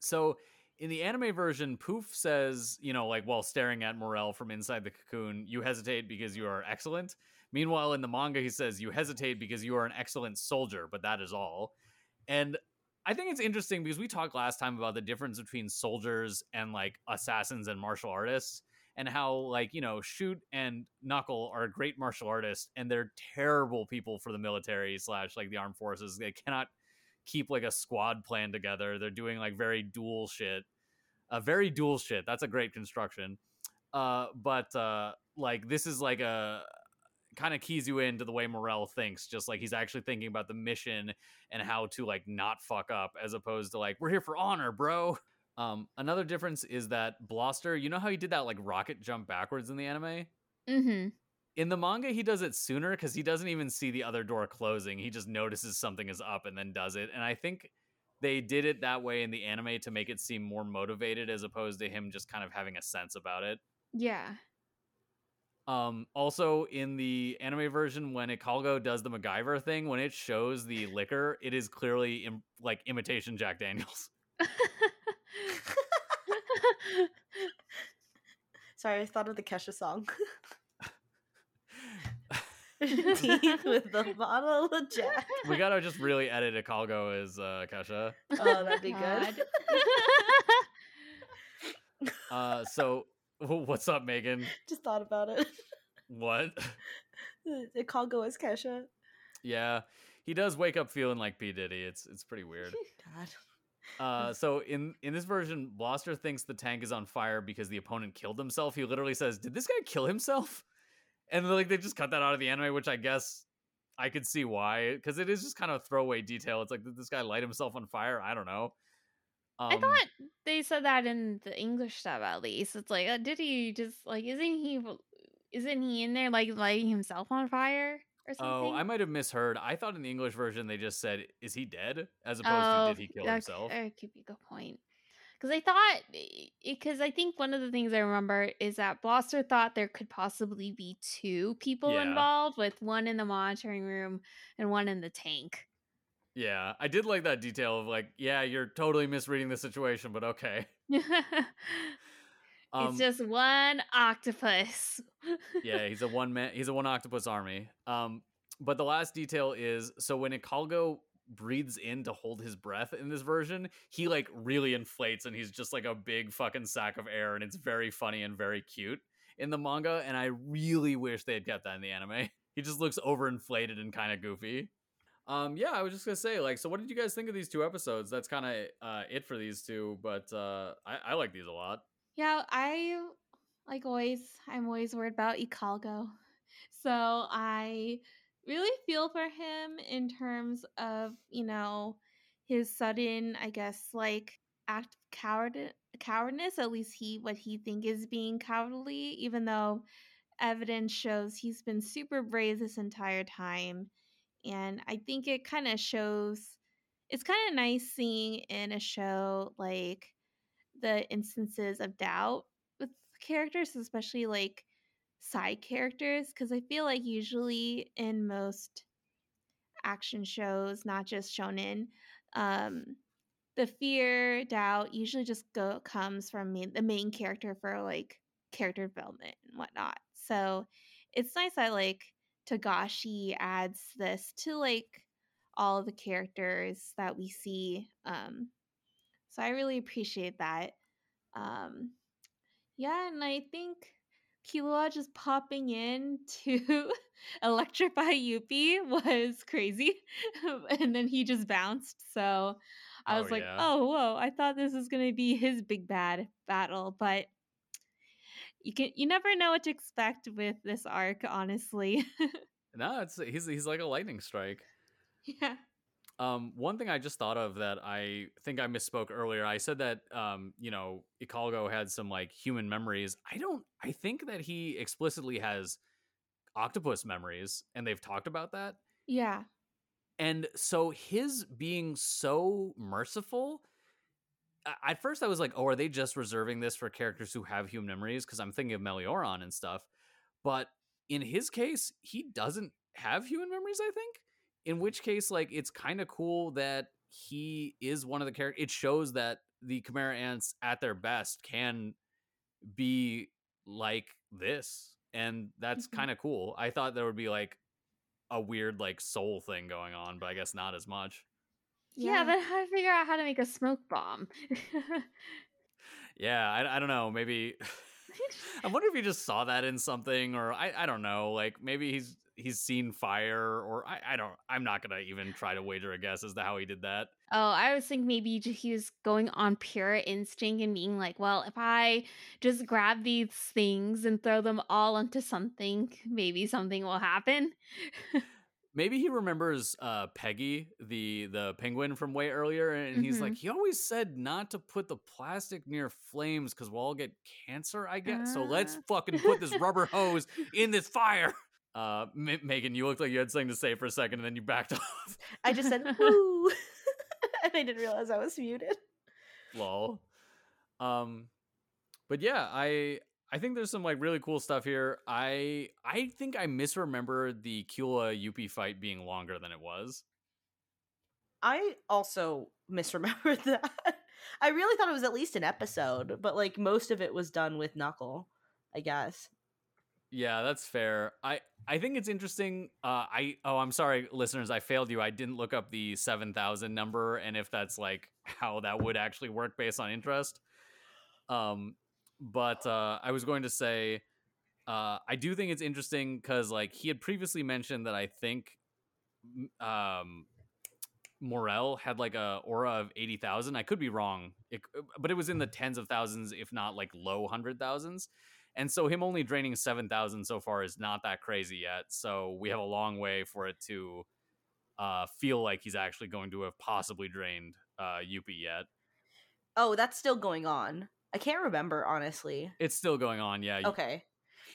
So in the anime version, Poof says, you know, like while staring at Morel from inside the cocoon, you hesitate because you are excellent. Meanwhile, in the manga, he says, you hesitate because you are an excellent soldier, but that is all. And I think it's interesting because we talked last time about the difference between soldiers and like assassins and martial artists, and how, like, you know, Shoot and Knuckle are great martial artists and they're terrible people for the military slash like the armed forces. They cannot keep like a squad plan together. They're doing like very dual shit. Uh, very dual shit. That's a great construction. Uh, but uh, like this is like a kind of keys you into the way Morel thinks, just like he's actually thinking about the mission and how to like not fuck up, as opposed to like we're here for honor, bro. Um, another difference is that Bloster, you know how he did that like rocket jump backwards in the anime? Mm-hmm. In the manga, he does it sooner because he doesn't even see the other door closing. He just notices something is up and then does it. And I think they did it that way in the anime to make it seem more motivated as opposed to him just kind of having a sense about it. Yeah. Um, also in the anime version, when Ikalgo does the MacGyver thing, when it shows the liquor, it is clearly Im- like imitation Jack Daniels. Sorry, I thought of the Kesha song. Teeth with the bottle of Jack. we gotta just really edit Ikalgo as uh, Kesha. Oh, that'd be good. Uh, so what's up, Megan? Just thought about it. What? The Congo is Kesha. Yeah, he does wake up feeling like P Diddy. It's it's pretty weird. God. Uh, so in in this version, Bloster thinks the tank is on fire because the opponent killed himself. He literally says, "Did this guy kill himself?" And like they just cut that out of the anime, which I guess I could see why, because it is just kind of a throwaway detail. It's like did this guy light himself on fire? I don't know. Um, I thought they said that in the English stuff at least. It's like, uh, did he just like? Isn't he? Isn't he in there like lighting himself on fire or something? Oh, I might have misheard. I thought in the English version they just said, "Is he dead?" as opposed to "Did he kill that- himself?" That could be a good point. Because I thought, because I think one of the things I remember is that Bloster thought there could possibly be two people Yeah. involved, with one in the monitoring room and one in the tank. Yeah, I did like that detail of like, yeah, you're totally misreading the situation, but okay. Um, it's just one octopus. yeah, he's a one man. He's a one octopus army. Um, but the last detail is so when Ikalgo breathes in to hold his breath in this version, he like really inflates and he's just like a big fucking sack of air, and it's very funny and very cute in the manga. And I really wish they had kept that in the anime. He just looks overinflated and kind of goofy. Um, yeah, I was just gonna say, like, so what did you guys think of these two episodes? That's kind of uh, it for these two, but uh, I, I like these a lot. Yeah, I like always. I'm always worried about Ikalgo, so I really feel for him in terms of you know his sudden, I guess, like act of coward cowardness. At least he what he think is being cowardly, even though evidence shows he's been super brave this entire time. And I think it kind of shows. It's kind of nice seeing in a show like the instances of doubt with characters, especially like side characters, because I feel like usually in most action shows, not just shonen, um, the fear, doubt usually just go comes from the main character for like character development and whatnot. So it's nice that like Togashi adds this to like all the characters that we see. Um, so I really appreciate that. Um, yeah, and I think Killua just popping in to electrify Youpi was crazy. and then he just bounced. So I Oh, was like, yeah. oh, whoa, I thought this was going to be his big bad battle. But you can you never know what to expect with this arc, honestly. No, it's he's he's like a lightning strike. yeah. Um, one thing I just thought of that I think I misspoke earlier. I said that um, you know, Ikalgo had some like human memories. I don't. I think that he explicitly has octopus memories, and they've talked about that. Yeah. And so his being so merciful. At first, I was like, "Oh, are they just reserving this for characters who have human memories?" Because I'm thinking of Meleoron and stuff. But in his case, he doesn't have human memories. I think. In which case, like, it's kind of cool that he is one of the characters. It shows that the Chimera ants at their best can be like this, and that's Mhm. kind of cool. I thought there would be like a weird like soul thing going on, but I guess not as much. Yeah, Yeah. but how to figure out how to make a smoke bomb? Yeah, I, I don't know. Maybe I wonder if he just saw that in something, or I, I don't know. Like maybe he's he's seen fire, or I, I don't. I'm not gonna even try to wager a guess as to how he did that. Oh, I was thinking maybe he was going on pure instinct and being like, well, if I just grab these things and throw them all onto something, maybe something will happen. Maybe he remembers uh, Peggy, the the penguin from way earlier, and he's like, he always said not to put the plastic near flames because we'll all get cancer. I guess. So let's Ah. fucking put this rubber hose in this fire. Uh, M- Megan, you looked like you had something to say for a second, and then you backed off. I just said woo, and I didn't realize I was muted. lol um but yeah i i think there's some like really cool stuff here i i think i misremember the Killua Youpi fight being longer than it was I also misremembered that. I really thought it was at least an episode, but like most of it was done with Knuckle, I guess. Yeah that's fair. I i think it's interesting uh i oh i'm sorry listeners i failed you. I didn't look up the 7000 number and if that's like how that would actually work based on interest. Um but uh i was going to say uh i do think it's interesting because like he had previously mentioned that i think um morel had like a aura of 80000 i could be wrong. It, but it was in the tens of thousands if not like low hundred thousands and so him only draining 7000 so far is not that crazy yet so we have a long way for it to uh feel like he's actually going to have possibly drained uh Youpi yet Oh, that's still going on. I can't remember honestly. it's still going on yeah Okay,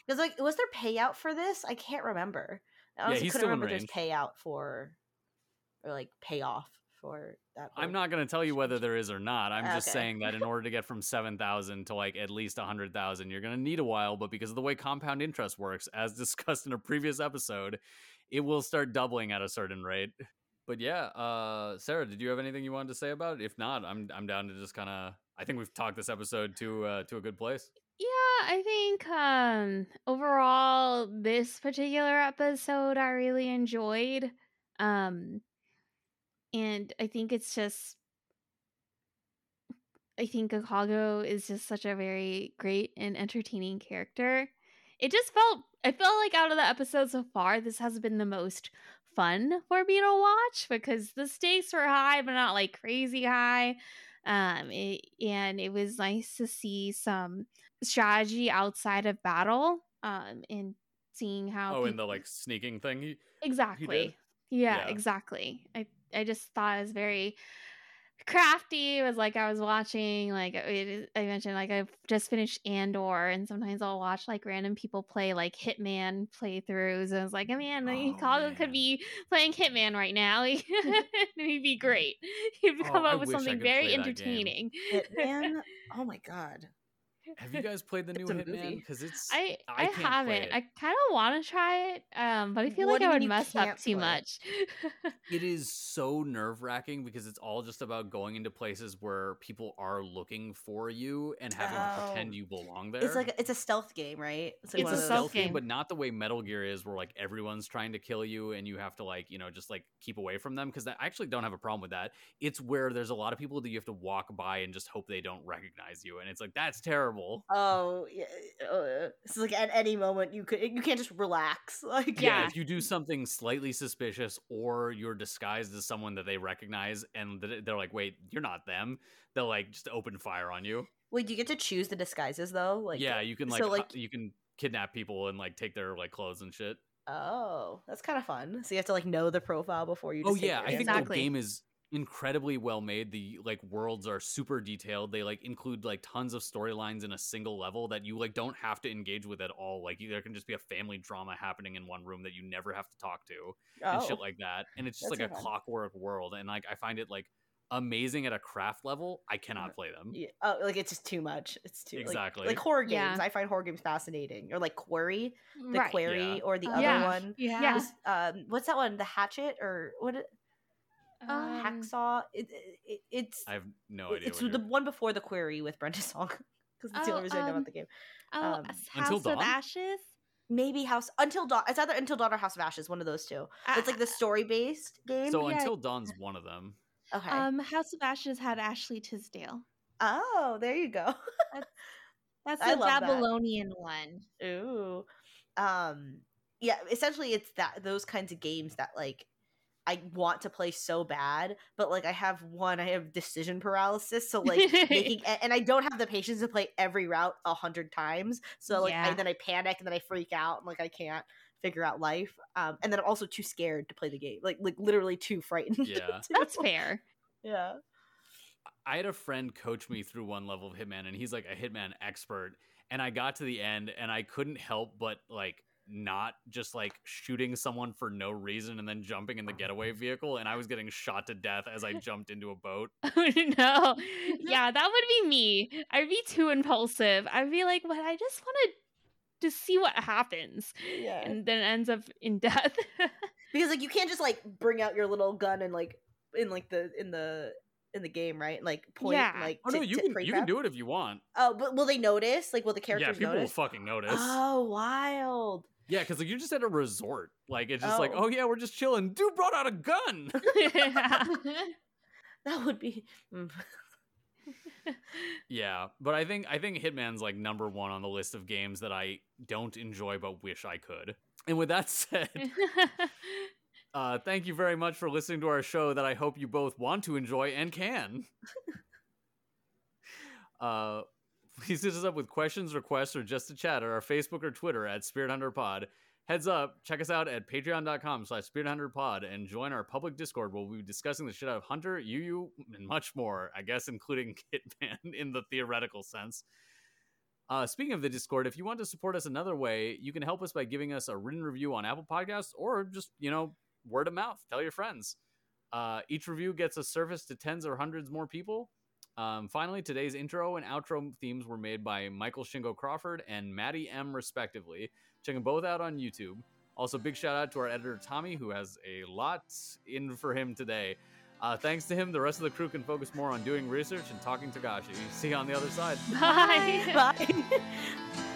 because like, was there payout for this? I can't remember. I honestly he's couldn't remember there's payout for, or like payoff for that. I'm not going to tell you whether there is or not. I'm just saying that in order to get from 7,000 to like at least 100,000, you're going to need a while. But because of the way compound interest works, as discussed in a previous episode, it will start doubling at a certain rate. But yeah, uh, Sarah, did you have anything you wanted to say about it? If not, I'm I'm down to just kind of. I think we've talked this episode to uh, to a good place. Yeah, I think um overall this particular episode I really enjoyed. Um and I think it's just I think Ikalgo is just such a very great and entertaining character. It just felt I felt like out of the episodes so far, this has been the most fun for me to watch because the stakes were high, but not like crazy high. Um, it, and it was nice to see some strategy outside of battle. Um, and seeing how Oh, in the like sneaking thing. He, exactly, yeah, Yeah. exactly. I I just thought it was very crafty. It was like I was watching, like I mentioned, like I've just finished Andor, and sometimes I'll watch like random people play like Hitman playthroughs. And I was like, oh man, Oh, Ikalgo man. could be playing Hitman right now. He'd be great. He'd Oh, come I up with something very play that game. entertaining. Hitman. oh my god. Have you guys played the new It's a Hitman? Because it's I I I, haven't. I kind of want to try it, um, but I feel What like I would mess up can't too play much. it is so nerve wracking because it's all just about going into places where people are looking for you and having to pretend Oh. you belong there. It's like it's a stealth game, right? like It's it's a a of those- stealth game, game. but not the way Metal Gear is, where like everyone's trying to kill you and you have to like you know just like keep away from them. Because I actually don't have a problem with that. It's where there's a lot of people that you have to walk by and just hope they don't recognize you, and it's like that's terrible. Oh, yeah. Uh, it's like at any moment you could you can't just relax. Like Yeah. if you do something slightly suspicious or you're disguised as someone that they recognize and they're like, wait, you're not them, they'll like just open fire on you. Wait, do you get to choose the disguises though? Like yeah, you can like, so, like- you can kidnap people and like take their like clothes and shit. Oh, that's kind of fun. So you have to like know the profile before you. Oh Just take yeah, I think hands the. Exactly. game is incredibly well made. The like worlds are super detailed. They like include like tons of storylines in a single level that you like don't have to engage with at all. Like there can just be a family drama happening in one room that you never have to talk to and oh. shit like that. And it's just That's like a fun. clockwork world. And like I find it like amazing at a craft level. I cannot play them. Yeah. Oh, like it's just too much. It's too Exactly. like, horror Yeah. games. I find horror games fascinating, or like Quarry, the right. Quarry, Yeah. or the Oh, other yeah. one. Yeah. Was, um, what's that one? The Hatchet or what? It- Um, Hacksaw. It, it, it's I have no idea. it's the one before the Quarry with Brenda Song because that's the Oh, only reason I know um, about the game. Oh, Um, S- Until House Dawn? of Ashes. Maybe House Until Dawn. It's either Until Dawn or House of Ashes. One of those two. It's like the story based game. So yeah. until dawn's one of them. okay. Um, House of Ashes had Ashley Tisdale. oh, there you go. That's I the love that. Babylonian one. Ooh. Um yeah, essentially it's that those kinds of games that like I want to play so bad, but like I have one, I have decision paralysis, so like making and I don't have the patience to play every route a hundred times. So like I, Yeah. then I panic and then I freak out and like I can't figure out life. Um and then I'm also too scared to play the game. Like like literally too frightened. Yeah. to- That's fair. yeah. I had a friend coach me through one level of Hitman, and he's like a Hitman expert. And I got to the end, and I couldn't help but like not just like shooting someone for no reason and then jumping in the getaway vehicle, and I was getting shot to death as I jumped into a boat. Oh no. Yeah, that would be me. I'd be too impulsive. I'd be like, but I just want to to see what happens. Yeah. And then it ends up in death. because like you can't just like bring out your little gun and like in like the in the in the game right like point Yeah. like Oh no, you can you can do it if you want. oh but will they notice like will the Yeah, characters people notice will fucking notice. oh wild Yeah, because like you're just at a resort. Like it's just like, Oh. oh yeah, we're just chilling. Dude brought out a gun. that would be mm. yeah, but I think I think Hitman's like number one on the list of games that I don't enjoy but wish I could. And with that said, uh, thank you very much for listening to our show that I hope you both want to enjoy and can. uh, please hit us up with questions, requests, or just to chat at our Facebook or Twitter at Spirit Hunter Pod. Heads up, check us out at patreon.com slash Spirit and join our public Discord where we'll be discussing the shit out of Hunter, Yu and much more, I guess, including Hitman in the theoretical sense. Uh, speaking of the Discord, if you want to support us another way, you can help us by giving us a written review on Apple Podcasts or just, you know, word of mouth. Tell your friends. Uh, each review gets us service to tens or hundreds more people. Um, finally, today's intro and outro themes were made by Michael Shingo Crawford and Maddie M, respectively. Check them both out on YouTube. Also, big shout out to our editor Tommy, who has a lot in for him today. Uh, thanks to him, the rest of the crew can focus more on doing research and talking Togashi. See you on the other side. Bye. bye